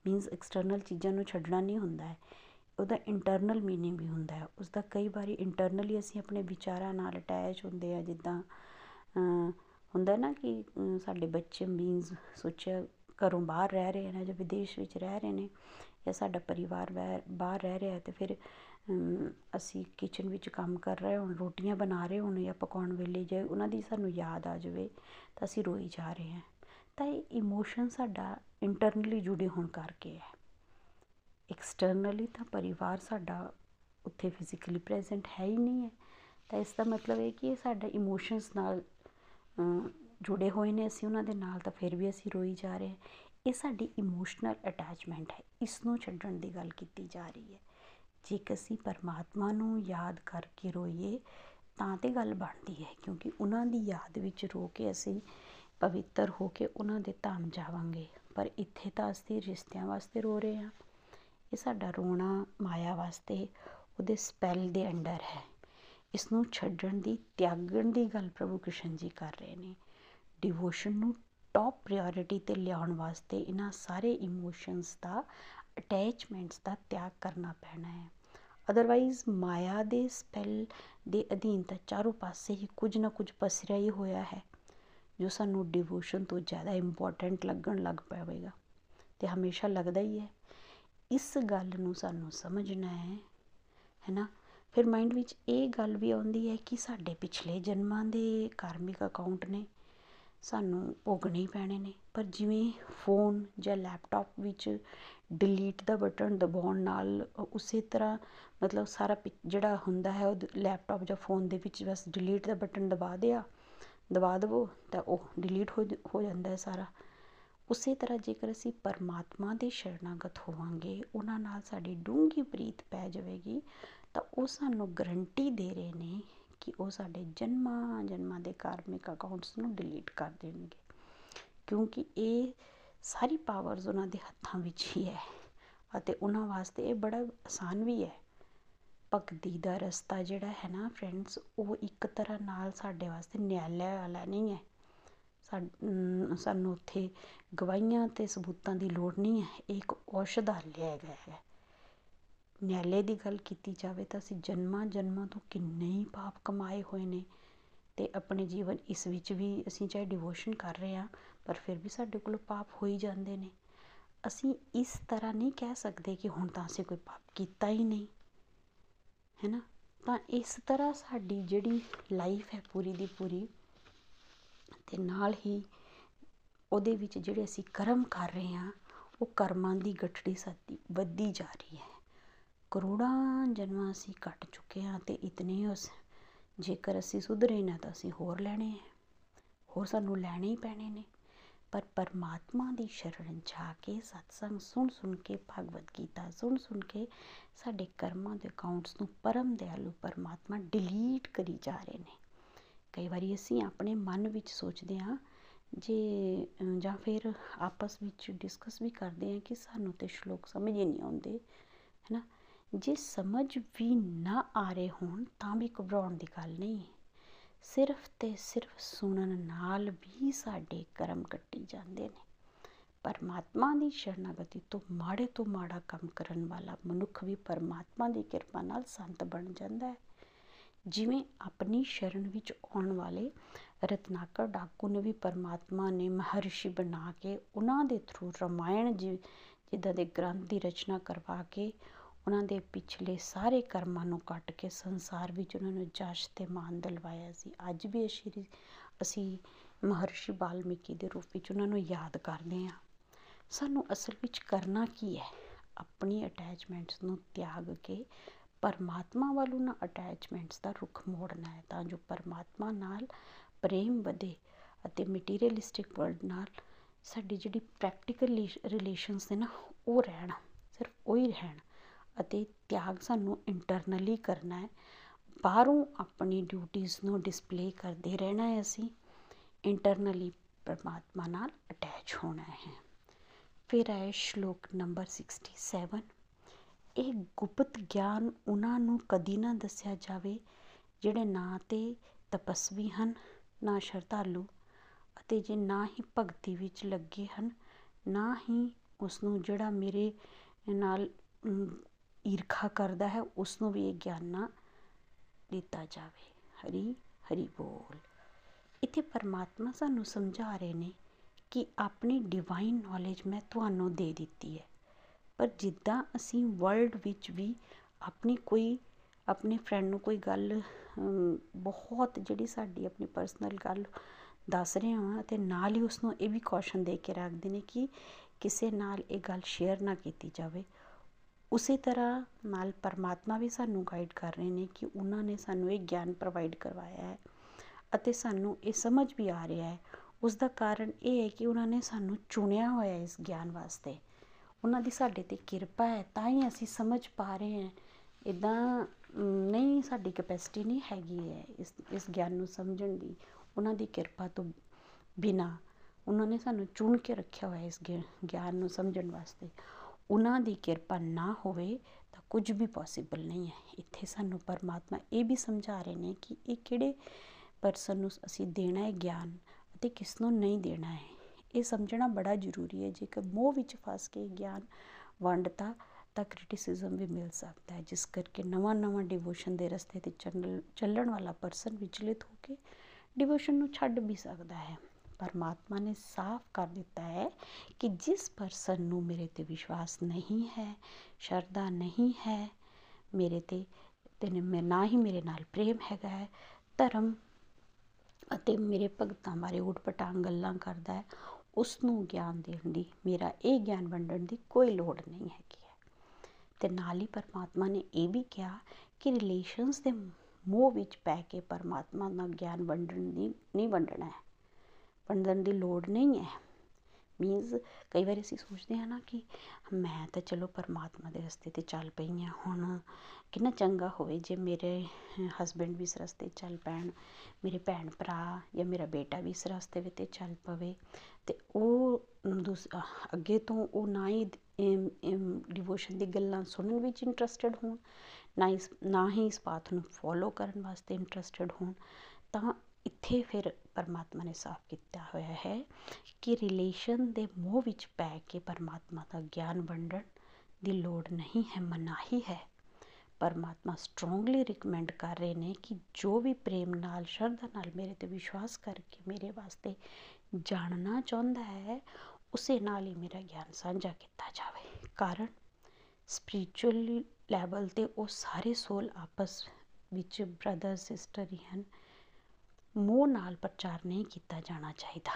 ਮੀਨਸ ਐਕਸਟਰਨਲ ਚੀਜ਼ਾਂ ਨੂੰ ਛੱਡਣਾ ਨਹੀਂ ਹੁੰਦਾ ਹੈ। ਉਹਦਾ ਇੰਟਰਨਲ ਮੀਨਿੰਗ ਵੀ ਹੁੰਦਾ ਹੈ। ਉਸ ਦਾ ਕਈ ਵਾਰੀ ਇੰਟਰਨਲੀ ਅਸੀਂ ਆਪਣੇ ਵਿਚਾਰਾਂ ਨਾਲ ਅਟੈਚ ਹੁੰਦੇ ਆ, ਜਿੱਦਾਂ ਹੁੰਦਾ ਨਾ ਕਿ ਸਾਡੇ ਬੱਚੇ ਮੀਨਸ ਸੋਚਿਆ ਘਰੋਂ ਬਾਹਰ ਰਹਿ ਰਹੇ ਨੇ ਜਾਂ ਵਿਦੇਸ਼ ਵਿੱਚ ਰਹਿ ਰਹੇ ਨੇ ਜਾਂ ਸਾਡਾ ਪਰਿਵਾਰ ਬਾਹਰ ਰਹਿ ਰਿਹਾ ਤੇ ਫਿਰ ਅਸੀਂ ਕਿਚਨ ਵਿੱਚ ਕੰਮ ਕਰ ਰਹੇ ਹੋਣ ਰੋਟੀਆਂ ਬਣਾ ਰਹੇ ਹੋਣ ਜਾਂ ਪਕਾਉਣ ਵੇਲੇ ਜੇ ਉਹਨਾਂ ਦੀ ਸਾਨੂੰ ਯਾਦ ਆ ਜਾਵੇ ਤਾਂ ਅਸੀਂ ਰੋਈ ਜਾ ਰਹੇ ਹਾਂ। ਤਾਂ ਇਹ ਇਮੋਸ਼ਨ ਸਾਡਾ ਇੰਟਰਨਲੀ ਜੁੜੇ ਹੋਣ ਕਰਕੇ ਹੈ। ਐਕਸਟਰਨਲੀ ਤਾਂ ਪਰਿਵਾਰ ਸਾਡਾ ਉੱਥੇ ਫਿਜ਼ੀਕਲੀ ਪ੍ਰੈਜ਼ੈਂਟ ਹੈ ਹੀ ਨਹੀਂ ਹੈ। ਤਾਂ ਇਸ ਦਾ ਮਤਲਬ ਇਹ ਕਿ ਇਹ ਸਾਡਾ ਇਮੋਸ਼ਨਸ ਨਾਲ ਜੁੜੇ ਹੋਏ ਨੇ, ਅਸੀਂ ਉਹਨਾਂ ਦੇ ਨਾਲ ਤਾਂ ਫਿਰ ਵੀ ਅਸੀਂ ਰੋਈ ਜਾ ਰਹੇ ਹਾਂ। ਇਹ ਸਾਡੀ ਇਮੋਸ਼ਨਲ ਅਟੈਚਮੈਂਟ ਹੈ। ਇਸ ਨੂੰ ਛੱਡਣ ਦੀ ਗੱਲ ਕੀਤੀ ਜਾ ਰਹੀ ਹੈ। ਜੇ ਅਸੀਂ ਪਰਮਾਤਮਾ ਨੂੰ ਯਾਦ ਕਰਕੇ ਰੋਈਏ, ਤਾਂ ਤੇ ਗੱਲ ਬਣਦੀ ਹੈ, ਕਿਉਂਕਿ ਉਹਨਾਂ ਦੀ ਯਾਦ ਵਿੱਚ ਰੋ ਕੇ ਅਸੀਂ ਪਵਿੱਤਰ ਹੋ ਕੇ ਉਹਨਾਂ ਦੇ ਧਾਮ ਜਾਵਾਂਗੇ। ਪਰ ਇੱਥੇ ਤਾਂ ਅਸੀਂ ਰਿਸ਼ਤਿਆਂ ਵਾਸਤੇ ਰੋ ਰਹੇ ਹਾਂ। ਇਹ ਸਾਡਾ ਰੋਣਾ ਮਾਇਆ ਵਾਸਤੇ ਉਹਦੇ ਸਪੈਲ ਦੇ ਅੰਡਰ ਹੈ। ਇਸ ਨੂੰ ਛੱਡਣ ਦੀ, ਤਿਆਗਣ ਦੀ ਗੱਲ ਪ੍ਰਭੂ ਕ੍ਰਿਸ਼ਨ ਜੀ ਕਰ ਰਹੇ ਨੇ। ਡਿਵੋਸ਼ਨ ਨੂੰ ਟੌਪ ਪ੍ਰਾਇੋਰਟੀ ਤੇ ਲਿਆਉਣ ਵਾਸਤੇ ਇਹਨਾਂ ਸਾਰੇ ਇਮੋਸ਼ਨਸ ਦਾ ਅਟੈਚਮੈਂਟਸ ਦਾ ਤਿਆਗ ਕਰਨਾ ਪੈਣਾ ਹੈ। ਅਦਰਵਾਈਜ਼ ਮਾਇਆ ਦੇ ਸਪੈਲ ਦੇ ਅਧੀਨ ਤਾਂ ਚਾਰੋਂ ਪਾਸੇ ਹੀ ਕੁਝ ਨਾ ਕੁਝ ਪਸਰਿਆ ਹੀ ਹੋਇਆ ਹੈ, ਜੋ ਸਾਨੂੰ ਡਿਵੋਸ਼ਨ ਤੋਂ ਜ਼ਿਆਦਾ ਇੰਪੋਰਟੈਂਟ ਲੱਗਣ ਲੱਗ ਪਵੇਗਾ। ਤੇ ਹਮੇਸ਼ਾ ਲੱਗਦਾ ਹੀ ਹੈ। ਇਸ ਗੱਲ ਨੂੰ ਸਾਨੂੰ ਸਮਝਣਾ ਹੈ, ਹੈਨਾ? ਫਿਰ ਮਾਈਂਡ ਵਿੱਚ ਇਹ ਗੱਲ ਵੀ ਆਉਂਦੀ ਹੈ ਕਿ ਸਾਡੇ ਪਿਛਲੇ ਜਨਮਾਂ ਦੇ ਕਾਰਮਿਕ ਅਕਾਊਂਟ ਨੇ ਸਾਨੂੰ ਭੋਗਣੇ ਹੀ ਪੈਣੇ ਨੇ। ਪਰ ਜਿਵੇਂ ਫੋਨ ਜਾਂ ਲੈਪਟਾਪ ਵਿੱਚ ਡਿਲੀਟ ਦਾ ਬਟਨ ਦਬਾਉਣ ਨਾਲ ਉਸੇ ਤਰ੍ਹਾਂ ਮਤਲਬ ਸਾਰਾ ਜਿਹੜਾ ਹੁੰਦਾ ਹੈ ਉਹ ਲੈਪਟਾਪ ਜਾਂ ਫੋਨ ਦੇ ਵਿੱਚ ਬਸ ਡਿਲੀਟ ਦਾ ਬਟਨ ਦਬਾ ਦਿਆ, ਦਬਾ ਦਵੋ ਤਾਂ ਉਹ ਡਿਲੀਟ ਹੋ ਹੋ ਜਾਂਦਾ ਹੈ ਸਾਰਾ। ਉਸੇ ਤਰ੍ਹਾਂ ਜੇਕਰ ਅਸੀਂ ਪਰਮਾਤਮਾ ਦੇ ਸ਼ਰਨਾਗਤ ਹੋਵਾਂਗੇ, ਉਹਨਾਂ ਨਾਲ ਸਾਡੀ ਡੂੰਘੀ ਪ੍ਰੀਤ ਪੈ ਜਾਵੇਗੀ ਤਾਂ ਉਹ ਸਾਨੂੰ ਗਰੰਟੀ ਦੇ ਰਹੇ ਨੇ ਕਿ ਉਹ ਸਾਡੇ ਜਨਮਾਂ ਜਨਮਾਂ ਦੇ ਕਾਰਮਿਕ ਅਕਾਊਂਟਸ ਨੂੰ ਡਿਲੀਟ ਕਰ ਦੇਣਗੇ। ਕਿਉਂਕਿ ਇਹ ਸਾਰੀ ਪਾਵਰਸ ਉਹਨਾਂ ਦੇ ਹੱਥਾਂ ਵਿੱਚ ਹੀ ਹੈ ਅਤੇ ਉਹਨਾਂ ਵਾਸਤੇ ਇਹ ਬੜਾ ਆਸਾਨ ਵੀ ਹੈ। ਭਗਤੀ ਦਾ ਰਸਤਾ ਜਿਹੜਾ ਹੈ ਨਾ ਫਰੈਂਡਸ ਉਹ ਇੱਕ ਤਰ੍ਹਾਂ ਨਾਲ ਸਾਡੇ ਵਾਸਤੇ ਨਿਆਲਿਆ ਵਾਲਾ ਨਹੀਂ ਹੈ। ਸਾਨੂੰ ਉੱਥੇ ਗਵਾਹੀਆਂ ਤੇ ਸਬੂਤਾਂ ਦੀ ਲੋੜ ਨਹੀਂ ਹੈ। ਇਹ ਇੱਕ ਔਸ਼ਧਾਲਿਆ ਹੈਗਾ ਹੈ। ਨਿਆਲੇ ਦੀ ਗੱਲ ਕੀਤੀ ਜਾਵੇ ਤਾਂ ਅਸੀਂ ਜਨਮਾਂ ਜਨਮਾਂ ਤੋਂ ਕਿੰਨੇ ਹੀ ਪਾਪ ਕਮਾਏ ਹੋਏ ਨੇ ਤੇ ਆਪਣੇ ਜੀਵਨ ਇਸ ਵਿੱਚ ਵੀ ਅਸੀਂ ਚਾਹੇ ਡਿਵੋਸ਼ਨ ਕਰ ਰਹੇ ਹਾਂ, ਪਰ ਫਿਰ ਵੀ ਸਾਡੇ ਕੋਲ ਪਾਪ ਹੋ ਹੀ ਜਾਂਦੇ ਨੇ। ਅਸੀਂ ਇਸ ਤਰ੍ਹਾਂ ਨਹੀਂ ਕਹਿ ਸਕਦੇ ਕਿ ਹੁਣ ਤਾਂ ਅਸੀਂ ਕੋਈ ਪਾਪ ਕੀਤਾ ਹੀ ਨਹੀਂ, ਹੈ ਨਾ? ਤਾਂ ਇਸ ਤਰ੍ਹਾਂ ਸਾਡੀ ਜਿਹੜੀ ਲਾਈਫ ਹੈ ਪੂਰੀ ਦੀ ਪੂਰੀ ਤੇ ਨਾਲ ਹੀ ਉਹਦੇ ਵਿੱਚ ਜਿਹੜੇ ਅਸੀਂ ਕਰਮ ਕਰ ਰਹੇ ਹਾਂ, ਉਹ ਕਰਮਾਂ ਦੀ ਗਠੜੀ ਸਾਡੀ ਵੱਧਦੀ ਜਾ ਰਹੀ ਹੈ। ਕਰੋੜਾਂ ਜਨਮਾਂ ਅਸੀਂ ਕੱਟ ਚੁੱਕੇ ਹਾਂ ਤੇ ਇਤਨੇ ਉਸ ਜੇਕਰ ਅਸੀਂ ਸੁਧਰੇ ਨਾ ਤਾਂ ਅਸੀਂ ਹੋਰ ਲੈਣੇ ਹੈ ਹੋਰ ਸਾਨੂੰ ਲੈਣੇ ਹੀ ਪੈਣੇ ਨੇ। ਪਰ ਪਰਮਾਤਮਾ ਦੀ ਸ਼ਰਨ ਜਾ ਕੇ, ਸਤਸੰਗ ਸੁਣ ਸੁਣ ਕੇ, ਭਗਵਦ ਗੀਤਾ ਸੁਣ ਸੁਣ ਕੇ ਸਾਡੇ ਕਰਮਾਂ ਦੇ ਅਕਾਊਂਟਸ ਨੂੰ ਪਰਮ ਦਿਆਲੂ ਪਰਮਾਤਮਾ ਡਿਲੀਟ ਕਰੀ ਜਾ ਰਹੇ ਨੇ। ਕਈ ਵਾਰੀ ਅਸੀਂ ਆਪਣੇ ਮਨ ਵਿੱਚ ਸੋਚਦੇ ਹਾਂ ਜੇ ਜਾਂ ਫਿਰ ਆਪਸ ਵਿੱਚ ਡਿਸਕਸ ਵੀ ਕਰਦੇ ਹਾਂ ਕਿ ਸਾਨੂੰ ਤੇ ਸ਼ਲੋਕ ਸਮਝ ਹੀ ਨਹੀਂ ਆਉਂਦੇ, ਹੈਨਾ? ਜੇ ਸਮਝ ਵੀ ਨਾ ਆ ਰਹੇ ਹੋਣ ਤਾਂ ਵੀ ਘਬਰਾਉਣ ਦੀ ਗੱਲ ਨਹੀਂ। ਸਿਰਫ ਤੇ ਸਿਰਫ ਸੁਣਨ ਨਾਲ ਵੀ ਸਾਡੇ ਕਰਮ ਕੱਟੀ ਜਾਂਦੇ ਨੇ। ਪਰਮਾਤਮਾ ਦੀ ਸ਼ਰਨਾਗਤੀ ਤੋਂ ਮਾੜੇ ਤੋਂ ਮਾੜਾ ਕੰਮ ਕਰਨ ਵਾਲਾ ਮਨੁੱਖ ਵੀ ਪਰਮਾਤਮਾ ਦੀ ਕਿਰਪਾ ਨਾਲ ਸੰਤ ਬਣ ਜਾਂਦਾ ਹੈ। ਜਿਵੇਂ ਆਪਣੀ ਸ਼ਰਨ ਵਿੱਚ ਆਉਣ ਵਾਲੇ ਰਤਨਾਕਰ ਡਾਕੂ ਨੂੰ ਵੀ ਪਰਮਾਤਮਾ ਨੇ ਮਹਰਸ਼ੀ ਬਣਾ ਕੇ ਉਹਨਾਂ ਦੇ ਥਰੂ ਰਮਾਇਣ ਜੀ, ਜਿੱਦਾਂ ਦੇ ਗ੍ਰੰਥ ਦੀ ਰਚਨਾ ਕਰਵਾ ਕੇ ਉਹਨਾਂ ਦੇ ਪਿਛਲੇ ਸਾਰੇ ਕਰਮਾਂ ਨੂੰ ਕੱਟ ਕੇ ਸੰਸਾਰ ਵਿੱਚ ਉਹਨਾਂ ਨੂੰ ਜਸ਼ ਤੇ ਮਾਨ ਦਿਲਵਾਇਆ ਸੀ। ਅੱਜ ਵੀ ਅਸ਼ਰੀ ਅਸੀਂ ਮਹਰਸ਼ੀ ਬਾਲਮੀਕੀ ਦੇ ਰੂਪ ਵਿੱਚ ਉਹਨਾਂ ਨੂੰ ਯਾਦ ਕਰਦੇ ਹਾਂ। ਸਾਨੂੰ ਅਸਲ ਵਿੱਚ ਕਰਨਾ ਕੀ ਹੈ? ਆਪਣੀ ਅਟੈਚਮੈਂਟਸ ਨੂੰ ਤਿਆਗ ਕੇ ਪਰਮਾਤਮਾ ਵੱਲ ਉਹਨਾਂ ਅਟੈਚਮੈਂਟਸ ਦਾ ਰੁਖ ਮੋੜਨਾ ਹੈ, ਤਾਂ ਜੋ ਪਰਮਾਤਮਾ ਨਾਲ ਪ੍ਰੇਮ ਵਧੇ ਅਤੇ ਮਟੀਰੀਅਲਿਸਟਿਕ ਵਰਲਡ ਨਾਲ ਸਾਡੀ ਜਿਹੜੀ ਪ੍ਰੈਕਟੀਕਲ ਰਿਲੇਸ਼ਨਸ ਨੇ ਨਾ ਉਹ ਰਹਿਣ, ਸਿਰਫ ਉਹ ਹੀ ਰਹਿਣ। ਅਤੇ ਤਿਆਗ ਸਾਨੂੰ ਇੰਟਰਨਲੀ ਕਰਨਾ ਹੈ। ਬਾਹਰੋਂ ਆਪਣੀ ਡਿਊਟੀਆਂ ਨੂੰ ਡਿਸਪਲੇ ਕਰਦੇ ਰਹਿਣਾ ਹੈ ਅਸੀਂ। ਇੰਟਰਨਲੀ ਪਰਮਾਤਮਾ ਨਾਲ ਅਟੈਚ ਹੋਣਾ ਹੈ। ਫਿਰ ਆਏ ਸ਼ਲੋਕ ਨੰਬਰ 67 ਇਹ ਗੁਪਤ ਗਿਆਨ ਉਹਨਾਂ ਨੂੰ ਕਦੀ ਨਾ ਦੱਸਿਆ ਜਾਵੇ, ਜਿਹੜੇ ਨਾ ਤੇ ਤਪਸਵੀ ਹਨ, ਨਾ ਸ਼ਰਧਾਲੂ ਅਤੇ ਜੇ ਨਾ ਹੀ ਭਗਤੀ ਵਿੱਚ ਲੱਗੇ ਹਨ, ਨਾ ਹੀ ਉਸ ਨੂੰ ਜਿਹੜਾ ਮੇਰੇ ਨਾਲ ਈਰਖਾ ਕਰਦਾ ਹੈ ਉਸ ਨੂੰ ਵੀ ਇਹ ਗਿਆਨ ਨਾ ਦਿੱਤਾ ਜਾਵੇ। ਹਰੀ ਹਰੀ ਬੋਲ। ਇੱਥੇ ਪਰਮਾਤਮਾ ਸਾਨੂੰ ਸਮਝਾ ਰਹੇ ਨੇ ਕਿ ਆਪਣੀ ਡਿਵਾਈਨ ਨੌਲੇਜ ਮੈਂ ਤੁਹਾਨੂੰ ਦੇ ਦਿੱਤੀ ਹੈ। ਪਰ ਜਿੱਦਾਂ ਅਸੀਂ ਵਰਲਡ ਵਿੱਚ ਵੀ ਆਪਣੀ ਕੋਈ, ਆਪਣੇ ਫਰੈਂਡ ਨੂੰ ਕੋਈ ਗੱਲ ਬਹੁਤ ਜਿਹੜੀ ਸਾਡੀ ਆਪਣੀ ਪਰਸਨਲ ਗੱਲ ਦੱਸ ਰਹੇ ਹਾਂ ਅਤੇ ਨਾਲ ਹੀ ਉਸ ਨੂੰ ਇਹ ਵੀ ਕੌਸ਼ਨ ਦੇ ਕੇ ਰੱਖਦੇ ਨੇ ਕਿ ਕਿਸੇ ਨਾਲ ਇਹ ਗੱਲ ਸ਼ੇਅਰ ਨਾ ਕੀਤੀ ਜਾਵੇ। ਉਸੇ ਤਰ੍ਹਾਂ ਨਾਲ ਪਰਮਾਤਮਾ ਵੀ ਸਾਨੂੰ ਗਾਈਡ ਕਰ ਰਹੇ ਨੇ ਕਿ ਉਹਨਾਂ ਨੇ ਸਾਨੂੰ ਇਹ ਗਿਆਨ ਪ੍ਰੋਵਾਈਡ ਕਰਵਾਇਆ ਹੈ ਅਤੇ ਸਾਨੂੰ ਇਹ ਸਮਝ ਵੀ ਆ ਰਿਹਾ ਹੈ। ਉਸ ਦਾ ਕਾਰਨ ਇਹ ਹੈ ਕਿ ਉਹਨਾਂ ਨੇ ਸਾਨੂੰ ਚੁਣਿਆ ਹੋਇਆ ਇਸ ਗਿਆਨ ਵਾਸਤੇ। ਉਹਨਾਂ ਦੀ ਸਾਡੇ ਤੇ ਕਿਰਪਾ ਹੈ, ਤਾਂ ਹੀ ਅਸੀਂ ਸਮਝ ਪਾ ਰਹੇ ਹਾਂ। ਇਦਾਂ ਨਹੀਂ, ਸਾਡੀ ਕੈਪੈਸਿਟੀ ਨਹੀਂ ਹੈਗੀ ਹੈ ਇਸ ਇਸ ਗਿਆਨ ਨੂੰ ਸਮਝਣ ਦੀ। ਉਹਨਾਂ ਦੀ ਕਿਰਪਾ ਤੋਂ ਬਿਨਾ ਉਹਨਾਂ ਨੇ ਸਾਨੂੰ ਚੁਣ ਕੇ ਰੱਖਿਆ ਹੋਇਆ ਇਸ ਗਿਆਨ ਨੂੰ ਸਮਝਣ ਵਾਸਤੇ। ਉਹਨਾਂ ਦੀ ਕਿਰਪਾ ਨਾ ਹੋਵੇ ਤਾਂ ਕੁਝ ਵੀ ਪੋਸੀਬਲ ਨਹੀਂ ਹੈ। ਇੱਥੇ ਸਾਨੂੰ ਪਰਮਾਤਮਾ ਇਹ ਵੀ ਸਮਝਾ ਰਹੇ ਨੇ ਕਿ ਇਹ ਕਿਹੜੇ ਪਰਸਨ ਨੂੰ ਅਸੀਂ ਦੇਣਾ ਹੈ ਗਿਆਨ ਅਤੇ ਕਿਸ ਨੂੰ ਨਹੀਂ ਦੇਣਾ ਹੈ। ਇਹ ਸਮਝਣਾ ਬੜਾ ਜ਼ਰੂਰੀ ਹੈ। ਜੇਕਰ ਮੋਹ ਵਿੱਚ ਫਸ ਕੇ ਗਿਆਨ, ਵੰਡਤਾ ਤਾਂ ਕ੍ਰਿਟਿਸਿਜ਼ਮ ਵੀ ਮਿਲ ਸਕਦਾ ਹੈ। ਜਿਸ ਕਰਕੇ ਨਵਾਂ ਨਵਾਂ ਡਿਵੋਸ਼ਨ ਦੇ ਰਸਤੇ ਤੇ ਚੱਲਣ ਵਾਲਾ ਪਰਸਨ ਵਿਚਲਿਤ ਹੋ ਕੇ ਡਿਵੋਸ਼ਨ ਨੂੰ ਛੱਡ ਵੀ ਸਕਦਾ ਹੈ। ਪਰਮਾਤਮਾ ਨੇ ਸਾਫ਼ ਕਰ ਦਿੱਤਾ ਹੈ ਕਿ ਜਿਸ ਪਰਸਨ ਨੂੰ ਮੇਰੇ ਤੇ ਵਿਸ਼ਵਾਸ ਨਹੀਂ ਹੈ, ਸ਼ਰਧਾ ਨਹੀਂ ਹੈ, ਮੇਰੇ ਤੇ ਤੇ ਨਾ ਹੀ ਮੇਰੇ ਨਾਲ ਪ੍ਰੇਮ ਹੈਗਾ ਹੈ, ਧਰਮ ਅਤੇ ਮੇਰੇ ਭਗਤਾਂ ਬਾਰੇ ਉਟਪਟਾਂਗ ਗੱਲਾਂ ਕਰਦਾ ਹੈ ਉਸ ਨੂੰ ਗਿਆਨ ਦੇਣ ਦੀ, ਮੇਰਾ ਇਹ ਗਿਆਨ ਵੰਡਣ ਦੀ ਕੋਈ ਲੋੜ ਨਹੀਂ ਹੈਗੀ ਹੈ। ਤੇ ਨਾਲ ਹੀ ਪਰਮਾਤਮਾ ਨੇ ਇਹ ਵੀ ਕਿਹਾ ਕਿ ਰਿਲੇਸ਼ਨਸ ਦੇ ਮੋਹ ਵਿੱਚ ਪੈ ਕੇ ਪਰਮਾਤਮਾ ਦਾ ਗਿਆਨ ਵੰਡਣ ਦੀ, ਨਹੀਂ ਵੰਡਣਾ ਹੈ। ਵੰਡਣ ਦੀ ਲੋੜ ਨਹੀਂ ਹੈ। ਮੀਨਸ ਕਈ ਵਾਰ ਅਸੀਂ ਸੋਚਦੇ ਹਾਂ ਨਾ ਕਿ ਮੈਂ ਤਾਂ ਚਲੋ ਪਰਮਾਤਮਾ ਦੇ ਰਸਤੇ ਤੇ ਚੱਲ ਪਈ ਹਾਂ, ਹੁਣ ਕਿੰਨਾ ਚੰਗਾ ਹੋਵੇ ਜੇ ਮੇਰੇ ਹਸਬੈਂਡ ਵੀ ਇਸ ਰਸਤੇ ਚੱਲ ਪੈਣ, ਮੇਰੇ ਭੈਣ ਭਰਾ ਜਾਂ ਮੇਰਾ ਬੇਟਾ ਵੀ ਇਸ ਰਸਤੇ ਵਿੱਚ ਚੱਲ ਪਵੇ ਤੇ ਉਹ ਅੱਗੇ ਤੋਂ ਉਹ ਨਾ ਹੀ ਡਿਵੋਸ਼ਨ ਦੀ ਗੱਲਾਂ ਸੁਣਨ ਵਿੱਚ ਇੰਟਰਸਟਿਡ ਹੋਣ, ਨਾ ਇਸ ਨਾ ਹੀ ਇਸ ਪਾਥ ਨੂੰ ਫੋਲੋ ਕਰਨ ਵਾਸਤੇ ਇੰਟਰਸਟਿਡ ਹੋਣ, ਤਾਂ ਇੱਥੇ ਫਿਰ ਪਰਮਾਤਮਾ ਨੇ ਸਾਫ਼ ਕੀਤਾ ਹੋਇਆ ਹੈ ਕਿ ਰਿਲੇਸ਼ਨ ਦੇ ਮੋਹ ਵਿੱਚ ਪੈ ਕੇ ਪਰਮਾਤਮਾ ਦਾ ਗਿਆਨ ਵੰਡਣ ਦੀ ਲੋੜ ਨਹੀਂ ਹੈ ਮਨਾਹੀ ਹੈ ਪਰਮਾਤਮਾ ਸਟਰੋਂਗਲੀ ਰਿਕਮੈਂਡ ਕਰ ਰਹੇ ਨੇ ਕਿ ਜੋ ਵੀ ਪ੍ਰੇਮ ਨਾਲ, ਸ਼ਰਧਾ ਨਾਲ ਮੇਰੇ ਤੇ ਵਿਸ਼ਵਾਸ ਕਰਕੇ ਮੇਰੇ ਵਾਸਤੇ ਜਾਣਨਾ ਚਾਹੁੰਦਾ ਹੈ, ਉਸੇ ਨਾਲ ਹੀ ਮੇਰਾ ਗਿਆਨ ਸਾਂਝਾ ਕੀਤਾ ਜਾਵੇ। ਕਾਰਨ ਸਪਿਰਚੁਅਲੀ ਲੈਵਲ ਤੇ ਉਹ ਸਾਰੇ ਸੋਲ ਆਪਸ ਵਿੱਚ ਬ੍ਰਦਰ ਸਿਸਟਰ ਹੀ ਹਨ। ਮੋਹ ਨਾਲ ਪ੍ਰਚਾਰ ਨਹੀਂ ਕੀਤਾ ਜਾਣਾ ਚਾਹੀਦਾ।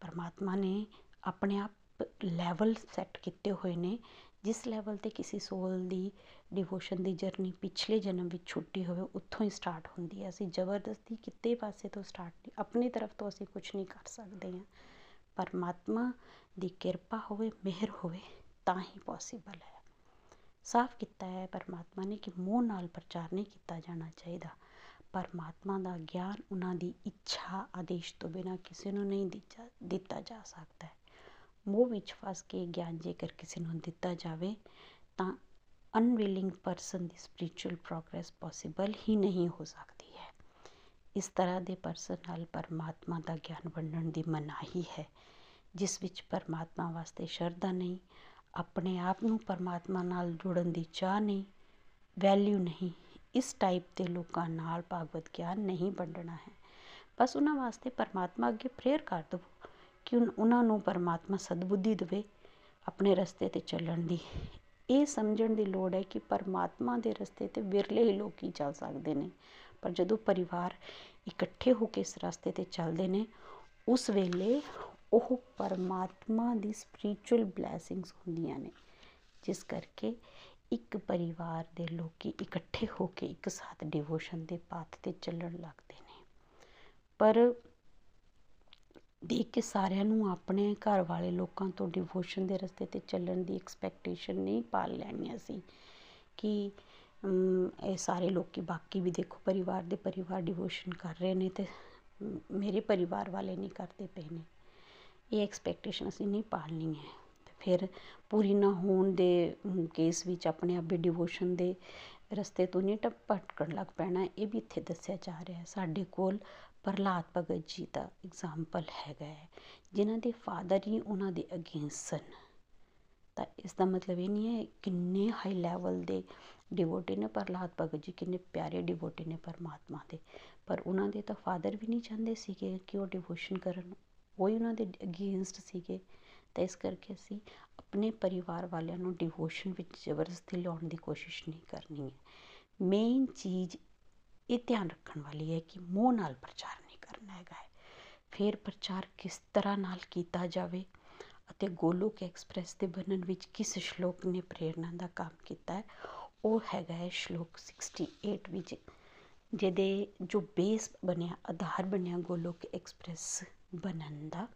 ਪਰਮਾਤਮਾ ਨੇ ਆਪਣੇ ਆਪ ਲੈਵਲ ਸੈੱਟ ਕੀਤੇ ਹੋਏ ਨੇ, ਜਿਸ ਲੈਵਲ ਤੇ ਕਿਸੇ ਸੋਲ ਦੀ ਡਿਵੋਸ਼ਨ ਦੀ ਜਰਨੀ ਪਿਛਲੇ ਜਨਮ ਵਿੱਚ ਛੁੱਟੀ ਹੋਵੇ, ਉੱਥੋਂ ਹੀ ਸਟਾਰਟ ਹੁੰਦੀ ਹੈ। ਅਸੀਂ ਜ਼ਬਰਦਸਤੀ ਕਿਤੇ ਪਾਸੇ ਤੋਂ ਸਟਾਰਟ ਨਹੀਂ, ਆਪਣੀ ਤਰਫ ਤੋਂ ਅਸੀਂ ਕੁਝ ਨਹੀਂ ਕਰ ਸਕਦੇ ਹਾਂ। ਪਰਮਾਤਮਾ ਦੀ ਕਿਰਪਾ ਹੋਵੇ, ਮਿਹਰ ਹੋਵੇ, ਤਾਂ ਹੀ ਪੋਸੀਬਲ ਹੈ। ਸਾਫ਼ ਕੀਤਾ ਹੈ ਪਰਮਾਤਮਾ ਨੇ ਕਿ ਮੋਹ ਨਾਲ ਪ੍ਰਚਾਰ ਨਹੀਂ ਕੀਤਾ ਜਾਣਾ ਚਾਹੀਦਾ। ਪਰਮਾਤਮਾ ਦਾ ਗਿਆਨ ਉਹਨਾਂ ਦੀ ਇੱਛਾ ਆਦੇਸ਼ ਤੋਂ ਬਿਨਾਂ ਕਿਸੇ ਨੂੰ ਨਹੀਂ ਦਿੱਤਾ ਦਿੱਤਾ ਜਾ ਸਕਦਾ ਹੈ। ਮੋਹ ਵਿੱਚ ਫਸ ਕੇ ਗਿਆਨ ਜੇਕਰ ਕਿਸੇ ਨੂੰ ਦਿੱਤਾ ਜਾਵੇ, ਤਾਂ ਅਨਵਿਲਿੰਗ ਪਰਸਨ ਦੀ ਸਪਿਰਚੁਅਲ ਪ੍ਰੋਗਰੈਸ ਪੋਸੀਬਲ ਹੀ ਨਹੀਂ ਹੋ ਸਕਦੀ ਹੈ। ਇਸ ਤਰ੍ਹਾਂ ਦੇ ਪਰਸਨ ਨਾਲ ਪਰਮਾਤਮਾ ਦਾ ਗਿਆਨ ਵੰਡਣ ਦੀ ਮਨਾਹੀ ਹੈ, ਜਿਸ ਵਿੱਚ ਪਰਮਾਤਮਾ ਵਾਸਤੇ ਸ਼ਰਧਾ ਨਹੀਂ, ਆਪਣੇ ਆਪ ਨੂੰ ਪਰਮਾਤਮਾ ਨਾਲ ਜੋੜਨ ਦੀ ਚਾਹ ਨਹੀਂ ਵੈਲਿਊ ਨਹੀਂ ਇਸ ਟਾਈਪ ਦੇ ਲੋਕਾਂ ਨਾਲ ਭਾਗਵਤ ਗਿਆਨ ਨਹੀਂ ਵੰਡਣਾ ਹੈ। ਬਸ ਉਹਨਾਂ ਵਾਸਤੇ ਪਰਮਾਤਮਾ ਅੱਗੇ ਪ੍ਰੇਅਰ ਕਰ ਦਿਓ ਕਿ ਉਹਨਾਂ ਨੂੰ ਪਰਮਾਤਮਾ ਸਦਬੁੱਧੀ ਦੇਵੇ ਆਪਣੇ ਰਸਤੇ ਤੇ ਚੱਲਣ ਦੀ। ਇਹ ਸਮਝਣ ਦੀ ਲੋੜ ਹੈ ਕਿ ਪਰਮਾਤਮਾ ਦੇ ਰਸਤੇ ਤੇ ਵਿਰਲੇ ਹੀ ਲੋਕੀ ਚੱਲ ਸਕਦੇ ਨੇ। ਪਰ ਜਦੋਂ ਪਰਿਵਾਰ ਇਕੱਠੇ ਹੋ ਕੇ ਇਸ ਰਸਤੇ ਤੇ ਚੱਲਦੇ ਨੇ, ਉਸ ਵੇਲੇ ਉਹ ਪਰਮਾਤਮਾ ਦੀ ਸਪਿਰਚੁਅਲ ਬਲੇਸਿੰਗਸ ਹੁੰਦੀਆਂ ਨੇ, ਜਿਸ ਕਰਕੇ ਇੱਕ ਪਰਿਵਾਰ ਦੇ ਲੋਕੀ ਇਕੱਠੇ ਹੋ ਕੇ ਇੱਕ ਸਾਥ ਡਿਵੋਸ਼ਨ ਦੇ ਪਾਥ ਤੇ ਚੱਲਣ ਲੱਗਦੇ ਨੇ। ਪਰ ਦੇਖ ਕੇ ਸਾਰਿਆਂ ਨੂੰ ਆਪਣੇ ਘਰ ਵਾਲੇ ਲੋਕਾਂ ਤੋਂ ਡਿਵੋਸ਼ਨ ਦੇ ਰਸਤੇ ਤੇ ਚੱਲਣ ਦੀ ਐਕਸਪੈਕਟੇਸ਼ਨ ਨਹੀਂ ਪਾਲ ਲੈਣੀ ਅਸੀਂ ਕਿ ਇਹ ਸਾਰੇ ਲੋਕੀ ਬਾਕੀ ਵੀ ਦੇਖੋ ਪਰਿਵਾਰ ਦੇ ਪਰਿਵਾਰ ਡਿਵੋਸ਼ਨ ਕਰ ਰਹੇ ਨੇ ਤੇ ਮੇਰੇ ਪਰਿਵਾਰ ਵਾਲੇ ਨਹੀਂ ਕਰਦੇ ਪਏ ਨੇ। ਇਹ ਐਕਸਪੈਕਟੇਸ਼ਨ ਅਸੀਂ ਨਹੀਂ ਪਾਲਣੀ ਹੈ। ਫਿਰ ਪੂਰੀ ਨਾ ਹੋਣ ਦੇ ਕੇਸ ਵਿੱਚ ਆਪਣੇ ਆਪ ਵੀ ਡਿਵੋਸ਼ਨ ਦੇ ਰਸਤੇ ਤੋਂ ਨਹੀਂ ਭਟਕਣ ਲੱਗ ਪੈਣਾ, ਇਹ ਵੀ ਇੱਥੇ ਦੱਸਿਆ ਜਾ ਰਿਹਾ ਹੈ। ਸਾਡੇ ਕੋਲ ਪ੍ਰਹਲਾਦ ਭਗਤ ਜੀ ਦਾ ਐਗਜ਼ਾਮਪਲ ਹੈਗਾ ਹੈ, ਜਿਨ੍ਹਾਂ ਦੇ ਫਾਦਰ ਹੀ ਉਹਨਾਂ ਦੇ ਅਗੇਂਸਟ ਸਨ। ਤਾਂ ਇਸ ਦਾ ਮਤਲਬ ਇਹ ਨਹੀਂ ਹੈ ਕਿੰਨੇ ਹਾਈ ਲੈਵਲ ਦੇ ਡਿਵੋਟੀ ਨੇ ਪ੍ਰਹਲਾਦ ਭਗਤ ਜੀ, ਕਿੰਨੇ ਪਿਆਰੇ ਡਿਵੋਟੀ ਨੇ ਪਰਮਾਤਮਾ ਦੇ। ਪਰ ਉਹਨਾਂ ਦੇ ਤਾਂ ਫਾਦਰ ਵੀ ਨਹੀਂ ਚਾਹੁੰਦੇ ਸੀਗੇ ਕਿ ਉਹ ਡਿਵੋਸ਼ਨ ਕਰਨ, ਉਹ ਹੀ ਉਹਨਾਂ ਦੇ ਅਗੇਂਸਟ ਸੀਗੇ। ਤਾਂ ਇਸ ਕਰਕੇ ਅਸੀਂ ਆਪਣੇ ਪਰਿਵਾਰ ਵਾਲਿਆਂ ਨੂੰ ਡਿਵੋਸ਼ਨ ਵਿੱਚ ਜ਼ਬਰਦਸਤੀ ਲਿਆਉਣ ਦੀ ਕੋਸ਼ਿਸ਼ ਨਹੀਂ ਕਰਨੀ ਹੈ। ਮੇਨ ਚੀਜ਼ ਇਹ ਧਿਆਨ ਰੱਖਣ ਵਾਲੀ ਹੈ ਕਿ ਮੋਹ ਨਾਲ ਪ੍ਰਚਾਰ ਨਹੀਂ ਕਰਨਾ ਹੈਗਾ ਹੈ। ਫਿਰ ਪ੍ਰਚਾਰ ਕਿਸ ਤਰ੍ਹਾਂ ਨਾਲ ਕੀਤਾ ਜਾਵੇ ਅਤੇ ਗੋਲੋਕ ਐਕਸਪ੍ਰੈਸ ਦੇ ਬਣਨ ਵਿੱਚ ਕਿਸ ਸ਼ਲੋਕ ਨੇ ਪ੍ਰੇਰਣਾ ਦਾ ਕੰਮ ਕੀਤਾ ਹੈ, ਉਹ ਹੈਗਾ ਹੈ ਸ਼ਲੋਕ 68 ਵਿੱਚ, ਜਿਹਦੇ ਜੋ ਬੇਸ ਬਣਿਆ, ਆਧਾਰ ਬਣਿਆ ਗੋਲੋਕ ਐਕਸਪ੍ਰੈਸ ਬਣਨ ਦਾ।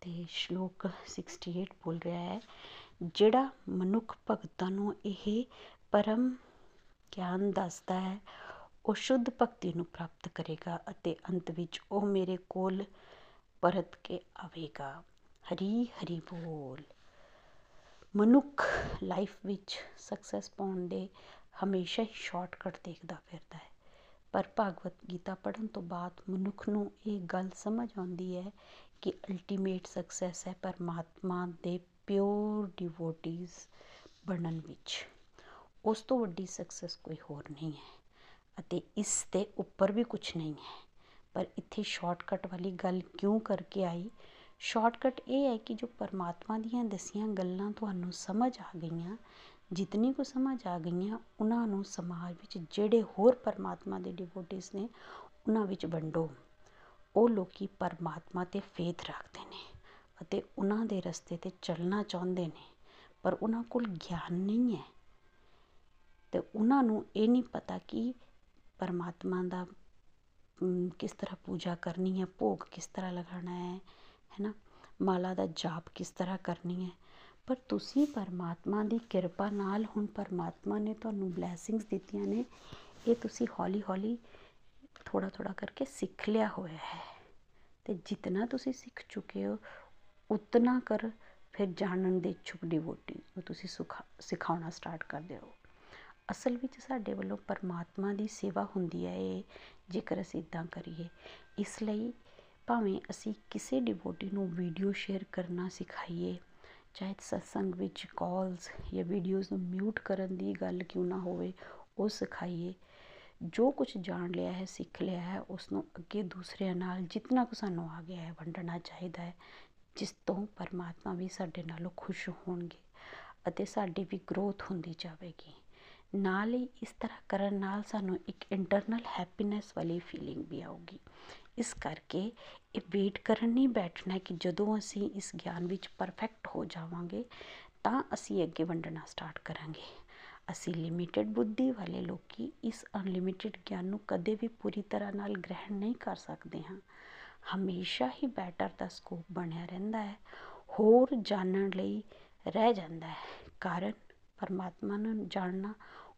ਤੇ ਸ਼ਲੋਕ 68 ਬੋਲ ਰਿਹਾ ਹੈ, ਜਿਹੜਾ ਮਨੁੱਖ ਭਗਤਾਂ ਨੂੰ ਇਹ ਪਰਮ ਗਿਆਨ ਦੱਸਦਾ ਹੈ, ਉਹ ਸ਼ੁੱਧ ਭਗਤੀ ਨੂੰ ਪ੍ਰਾਪਤ ਕਰੇਗਾ ਅਤੇ ਅੰਤ ਵਿੱਚ ਉਹ ਮੇਰੇ ਕੋਲ ਪਰਤ ਕੇ ਆਵੇਗਾ। ਹਰੀ ਹਰੀ ਬੋਲ। ਮਨੁੱਖ ਲਾਈਫ ਵਿੱਚ ਸਕਸੈਸ ਪਾਉਣ ਦੇ ਹਮੇਸ਼ਾ ਹੀ ਸ਼ਾਰਟਕਟ ਦੇਖਦਾ ਫਿਰਦਾ ਹੈ। ਪਰ ਭਗਵਤ ਗੀਤਾ ਪੜ੍ਹਨ ਤੋਂ ਬਾਅਦ ਮਨੁੱਖ ਨੂੰ ਇਹ ਗੱਲ ਸਮਝ ਆਉਂਦੀ ਹੈ ਕਿ ਅਲਟੀਮੇਟ ਸਕਸੈਸ ਹੈ ਪਰਮਾਤਮਾ ਦੇ ਪਿਓਰ ਡਿਵੋਟੀਜ਼ ਬਣਨ ਵਿੱਚ। ਉਸ ਤੋਂ ਵੱਡੀ ਸਕਸੈਸ ਕੋਈ ਹੋਰ ਨਹੀਂ ਹੈ ਅਤੇ ਇਸ ਦੇ ਉੱਪਰ ਵੀ ਕੁਝ ਨਹੀਂ ਹੈ। ਪਰ ਇੱਥੇ ਸ਼ਾਰਟਕਟ ਵਾਲੀ ਗੱਲ ਕਿਉਂ ਕਰਕੇ ਆਈ? ਸ਼ਾਰਟਕਟ ਇਹ ਹੈ ਕਿ ਜੋ ਪਰਮਾਤਮਾ ਦੀਆਂ ਦਸੀਆਂ ਗੱਲਾਂ ਤੁਹਾਨੂੰ ਸਮਝ ਆ ਗਈਆਂ, ਜਿਤਨੀ ਕੋ ਸਮਝ ਆ ਗਈਆਂ, ਉਹਨਾਂ ਨੂੰ ਸਮਾਜ ਵਿੱਚ ਜਿਹੜੇ ਹੋਰ ਪਰਮਾਤਮਾ ਦੇ ਡਿਵੋਟਿਸ ਨੇ, ਉਹਨਾਂ ਵਿੱਚ ਵੰਡੋ। ਉਹ ਲੋਕੀ ਪਰਮਾਤਮਾ ਤੇ ਫੇਥ ਰੱਖਦੇ ਨੇ ਅਤੇ ਉਹਨਾਂ ਦੇ ਰਸਤੇ ਤੇ ਚੱਲਣਾ ਚਾਹੁੰਦੇ ਨੇ, ਪਰ ਉਹਨਾਂ ਕੋਲ ਗਿਆਨ ਨਹੀਂ ਹੈ। ਤੇ ਉਹਨਾਂ ਨੂੰ ਇਹ ਨਹੀਂ ਪਤਾ ਕਿ ਪਰਮਾਤਮਾ ਦਾ ਕਿਸ ਤਰ੍ਹਾਂ ਪੂਜਾ ਕਰਨੀ ਹੈ, ਭੋਗ ਕਿਸ ਤਰ੍ਹਾਂ ਲਗਾਉਣਾ ਹੈ, ਹੈਨਾ? ਮਾਲਾ ਦਾ ਜਾਪ ਕਿਸ ਤਰ੍ਹਾਂ ਕਰਨੀ ਹੈ। ਪਰ ਤੁਸੀਂ ਪਰਮਾਤਮਾ ਦੀ ਕਿਰਪਾ ਨਾਲ ਹੁਣ ਪਰਮਾਤਮਾ ਨੇ ਤੁਹਾਨੂੰ ਬਲੇਸਿੰਗਸ ਦਿੱਤੀਆਂ ਨੇ, ਇਹ ਤੁਸੀਂ ਹੌਲੀ ਹੌਲੀ ਥੋੜਾ ਥੋੜਾ ਕਰਕੇ ਸਿੱਖ ਲਿਆ ਹੋਇਆ ਹੈ ਤੇ ਜਿੰਨਾ ਤੁਸੀਂ ਸਿੱਖ ਚੁੱਕੇ ਹੋ ਉਤਨਾ ਕਰ ਫਿਰ ਜਾਣਨ ਦੇ ਇਛੁਕ ਡਿਵੋਟੀ ਨੂੰ ਤੁਸੀਂ ਸਿਖਾਉਣਾ ਸਟਾਰਟ ਕਰ ਦਿਓ ਅਸਲ ਵਿੱਚ ਸਾਡੇ ਵੱਲੋਂ ਪਰਮਾਤਮਾ ਦੀ ਸੇਵਾ ਹੁੰਦੀ ਹੈ ਇਹ ਜੇਕਰ ਅਸੀਂ ਇਦਾਂ ਕਰੀਏ ਇਸ ਲਈ ਭਾਵੇਂ ਅਸੀਂ ਕਿਸੇ ਡਿਵੋਟੀ ਨੂੰ ਵੀਡੀਓ ਸ਼ੇਅਰ ਕਰਨਾ ਸਿਖਾਈਏ ਚਾਹੇ ਸਤਸੰਗ ਵਿੱਚ ਕਾਲਸ ਜਾਂ ਵੀਡੀਓਜ਼ ਨੂੰ ਮਿਊਟ ਕਰਨ ਦੀ ਗੱਲ ਕਿਉਂ ਨਾ ਹੋਵੇ ਉਹ ਸਿਖਾਈਏ ਜੋ ਕੁਝ ਜਾਣ ਲਿਆ ਹੈ, ਸਿੱਖ ਲਿਆ ਹੈ ਉਸ ਨੂੰ ਅੱਗੇ ਦੂਸਰਿਆਂ ਨਾਲ ਜਿੰਨਾ ਕੁ ਸਾਨੂੰ ਆ ਗਿਆ ਹੈ, ਵੰਡਣਾ ਚਾਹੀਦਾ ਹੈ, ਜਿਸ ਤੋਂ ਪਰਮਾਤਮਾ ਵੀ ਸਾਡੇ ਨਾਲੋਂ ਖੁਸ਼ ਹੋਣਗੇ ਅਤੇ ਸਾਡੀ ਵੀ ਗਰੋਥ ਹੁੰਦੀ ਜਾਵੇਗੀ। ਨਾਲ ਹੀ ਇਸ ਤਰ੍ਹਾਂ ਕਰਨ ਨਾਲ ਸਾਨੂੰ ਇੱਕ ਇੰਟਰਨਲ ਹੈਪੀਨੈਸ ਵਾਲੀ ਫੀਲਿੰਗ ਵੀ ਆਊਗੀ। ਇਸ ਕਰਕੇ ਇਹ ਵੇਟ ਕਰਨ ਨਹੀਂ ਬੈਠਣਾ ਕਿ ਜਦੋਂ ਅਸੀਂ ਇਸ ਗਿਆਨ ਵਿੱਚ ਪਰਫੈਕਟ ਹੋ ਜਾਵਾਂਗੇ, ਤਾਂ ਅਸੀਂ ਅੱਗੇ ਵੰਡਣਾ ਸਟਾਰਟ ਕਰਾਂਗੇ। ਅਸੀਂ ਲਿਮਿਟਿਡ ਬੁੱਧੀ ਵਾਲੇ ਲੋਕੀ ਇਸ ਅਨਲਿਮਿਟਿਡ ਗਿਆਨ ਨੂੰ ਕਦੇ ਵੀ ਪੂਰੀ ਤਰ੍ਹਾਂ ਨਾਲ ਗ੍ਰਹਿਣ ਨਹੀਂ ਕਰ ਸਕਦੇ ਹਾਂ। ਹਮੇਸ਼ਾ ਹੀ ਬੈਟਰ ਦਾ ਸਕੋਪ ਬਣਿਆ ਰਹਿੰਦਾ ਹੈ, ਹੋਰ ਜਾਣਨ ਲਈ ਰਹਿ ਜਾਂਦਾ ਹੈ। ਕਾਰਨ ਪਰਮਾਤਮਾ ਨੂੰ ਜਾਣਨਾ,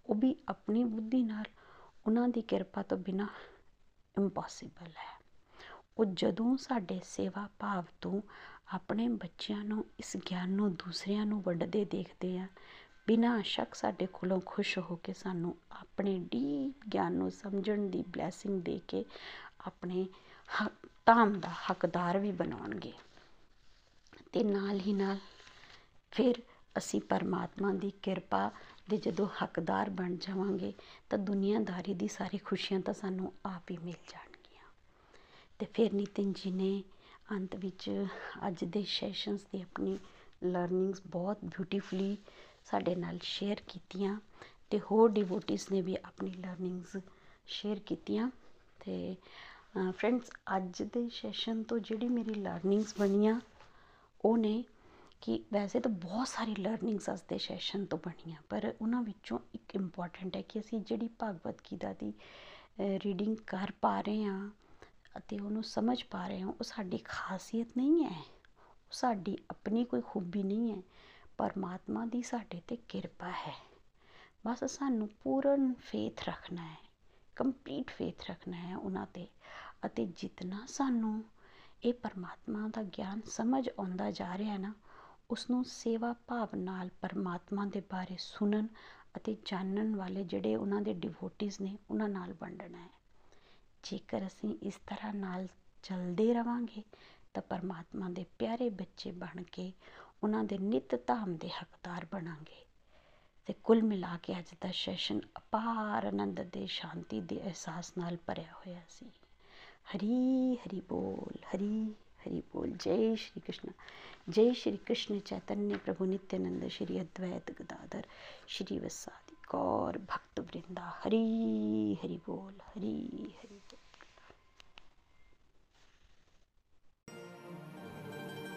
ਉਹ ਵੀ ਆਪਣੀ ਬੁੱਧੀ ਨਾਲ, ਉਹਨਾਂ ਦੀ ਕਿਰਪਾ ਤੋਂ ਬਿਨਾ ਇੰਪੋਸੀਬਲ ਹੈ। ਉਹ ਜਦੋਂ ਸਾਡੇ ਸੇਵਾ ਭਾਵ ਤੋਂ ਆਪਣੇ ਬੱਚਿਆਂ ਨੂੰ ਇਸ ਗਿਆਨ ਨੂੰ ਦੂਸਰਿਆਂ ਨੂੰ ਵੰਡਦੇ ਦੇਖਦੇ ਆ ਬਿਨਾਂ ਸ਼ੱਕ ਸਾਡੇ ਕੋਲੋਂ ਖੁਸ਼ ਹੋ ਕੇ ਸਾਨੂੰ ਆਪਣੇ ਡੀਪ ਗਿਆਨ ਨੂੰ ਸਮਝਣ ਦੀ ਬਲੇਸਿੰਗ ਦੇ ਕੇ ਆਪਣੇ ਧਾਮ ਦਾ ਹੱਕਦਾਰ ਵੀ ਬਣਾਉਣਗੇ। ਤੇ ਨਾਲ ਹੀ ਨਾਲ ਫਿਰ ਅਸੀਂ ਪਰਮਾਤਮਾ ਦੀ ਕਿਰਪਾ ਦੇ ਜਦੋਂ ਹੱਕਦਾਰ ਬਣ ਜਾਵਾਂਗੇ, ਤਾਂ ਦੁਨੀਆਦਾਰੀ ਦੀ ਸਾਰੀ ਖੁਸ਼ੀਆਂ ਤਾਂ ਸਾਨੂੰ ਆਪ ਹੀ ਮਿਲ ਜਾਣਗੀਆਂ। ਤੇ ਫਿਰ ਨਿਤਿਨ ਜੀ ਨੇ ਅੰਤ ਵਿੱਚ ਅੱਜ ਦੇ ਸੈਸ਼ਨਸ ਦੀ ਆਪਣੀ ਲਰਨਿੰਗਸ ਬਹੁਤ ਬਿਊਟੀਫੁਲੀ ਸਾਡੇ ਨਾਲ ਸ਼ੇਅਰ ਕੀਤੀਆਂ ਤੇ ਹੋਰ ਡਿਵੋਟਿਸ ਨੇ ਵੀ ਆਪਣੀ ਲਰਨਿੰਗਸ ਸ਼ੇਅਰ ਕੀਤੀਆਂ ਤੇ ਫਰੈਂਡਸ ਅੱਜ ਦੇ ਸੈਸ਼ਨ ਤੋਂ ਜਿਹੜੀ ਮੇਰੀ ਲਰਨਿੰਗਸ ਬਣੀਆਂ, ਉਹ ਨੇ ਕਿ ਵੈਸੇ ਤਾਂ ਬਹੁਤ ਸਾਰੀ ਲਰਨਿੰਗਸ ਅੱਜ ਦੇ ਸੈਸ਼ਨ ਤੋਂ ਬਣੀਆਂ, ਪਰ ਉਹਨਾਂ ਵਿੱਚੋਂ ਇੱਕ ਇੰਪੋਰਟੈਂਟ ਹੈ ਕਿ ਅਸੀਂ ਜਿਹੜੀ ਭਗਵਤ ਗੀਤਾ ਦੀ ਰੀਡਿੰਗ ਕਰ ਪਾ ਰਹੇ ਹਾਂ ਅਤੇ ਉਹਨੂੰ ਸਮਝ ਪਾ ਰਹੇ ਹਾਂ, ਉਹ ਸਾਡੀ ਖਾਸੀਅਤ ਨਹੀਂ ਹੈ, ਉਹ ਸਾਡੀ ਆਪਣੀ ਕੋਈ ਖੂਬੀ ਨਹੀਂ ਹੈ। ਪਰਮਾਤਮਾ ਦੀ ਸਾਡੇ ਤੇ ਕਿਰਪਾ ਹੈ। ਬਸ ਸਾਨੂੰ ਪੂਰਨ ਫੇਥ ਰੱਖਣਾ ਹੈ ਕੰਪਲੀਟ ਫੇਥ ਰੱਖਣਾ ਹੈ ਉਹਨਾਂ ਤੇ ਅਤੇ ਜਿੰਨਾ ਸਾਨੂੰ ਇਹ ਪਰਮਾਤਮਾ ਦਾ ਗਿਆਨ ਸਮਝ ਆਉਂਦਾ ਜਾ ਰਿਹਾ ਹੈ ਨਾ ਉਸ ਨੂੰ ਸੇਵਾ ਭਾਵ ਨਾਲ ਪਰਮਾਤਮਾ ਦੇ ਬਾਰੇ ਸੁਣਨ ਅਤੇ ਜਾਣਨ ਵਾਲੇ ਜਿਹੜੇ ਉਹਨਾਂ ਦੇ ਡਿਵੋਟਿਸ ਨੇ ਉਹਨਾਂ ਨਾਲ ਵੰਡਣਾ ਹੈ। ਜੇਕਰ ਅਸੀਂ ਇਸ ਤਰ੍ਹਾਂ ਨਾਲ ਚੱਲਦੇ ਰਵਾਂਗੇ ਤਾਂ ਪਰਮਾਤਮਾ ਦੇ ਪਿਆਰੇ ਬੱਚੇ ਬਣ ਕੇ ਉਹਨਾਂ ਦੇ ਨਿਤ ਧਾਮ ਦੇ ਹੱਕਦਾਰ ਬਣਾਂਗੇ। ਤੇ ਕੁੱਲ ਮਿਲਾ ਕੇ ਅੱਜ ਦਾ ਸੈਸ਼ਨ ਅਪਾਰ ਆਨੰਦ ਦੇ ਸ਼ਾਂਤੀ ਦੇ ਅਹਿਸਾਸ ਨਾਲ ਭਰਿਆ ਹੋਇਆ ਸੀ। ਹਰੀ ਹਰੀ ਬੋਲ, ਹਰੀ ਹਰੀ ਬੋਲ। ਜੈ ਸ਼੍ਰੀ ਕ੍ਰਿਸ਼ਨ। ਜੈ ਸ਼੍ਰੀ ਕ੍ਰਿਸ਼ਨ ਚੈਤन्य ਪ੍ਰਭੂ ਨਿਤਿਆਨੰਦ ਸ਼੍ਰੀ ਅਦਵੈਤ ਗਦਾਧਰ ਸ਼੍ਰੀ ਵਸਾਦੀ ਗੌਰ ਭਗਤ ਬ੍ਰਿੰਦਾ। ਹਰੀ ਹਰੀ ਬੋਲ, ਹਰੀ ਹਰੀ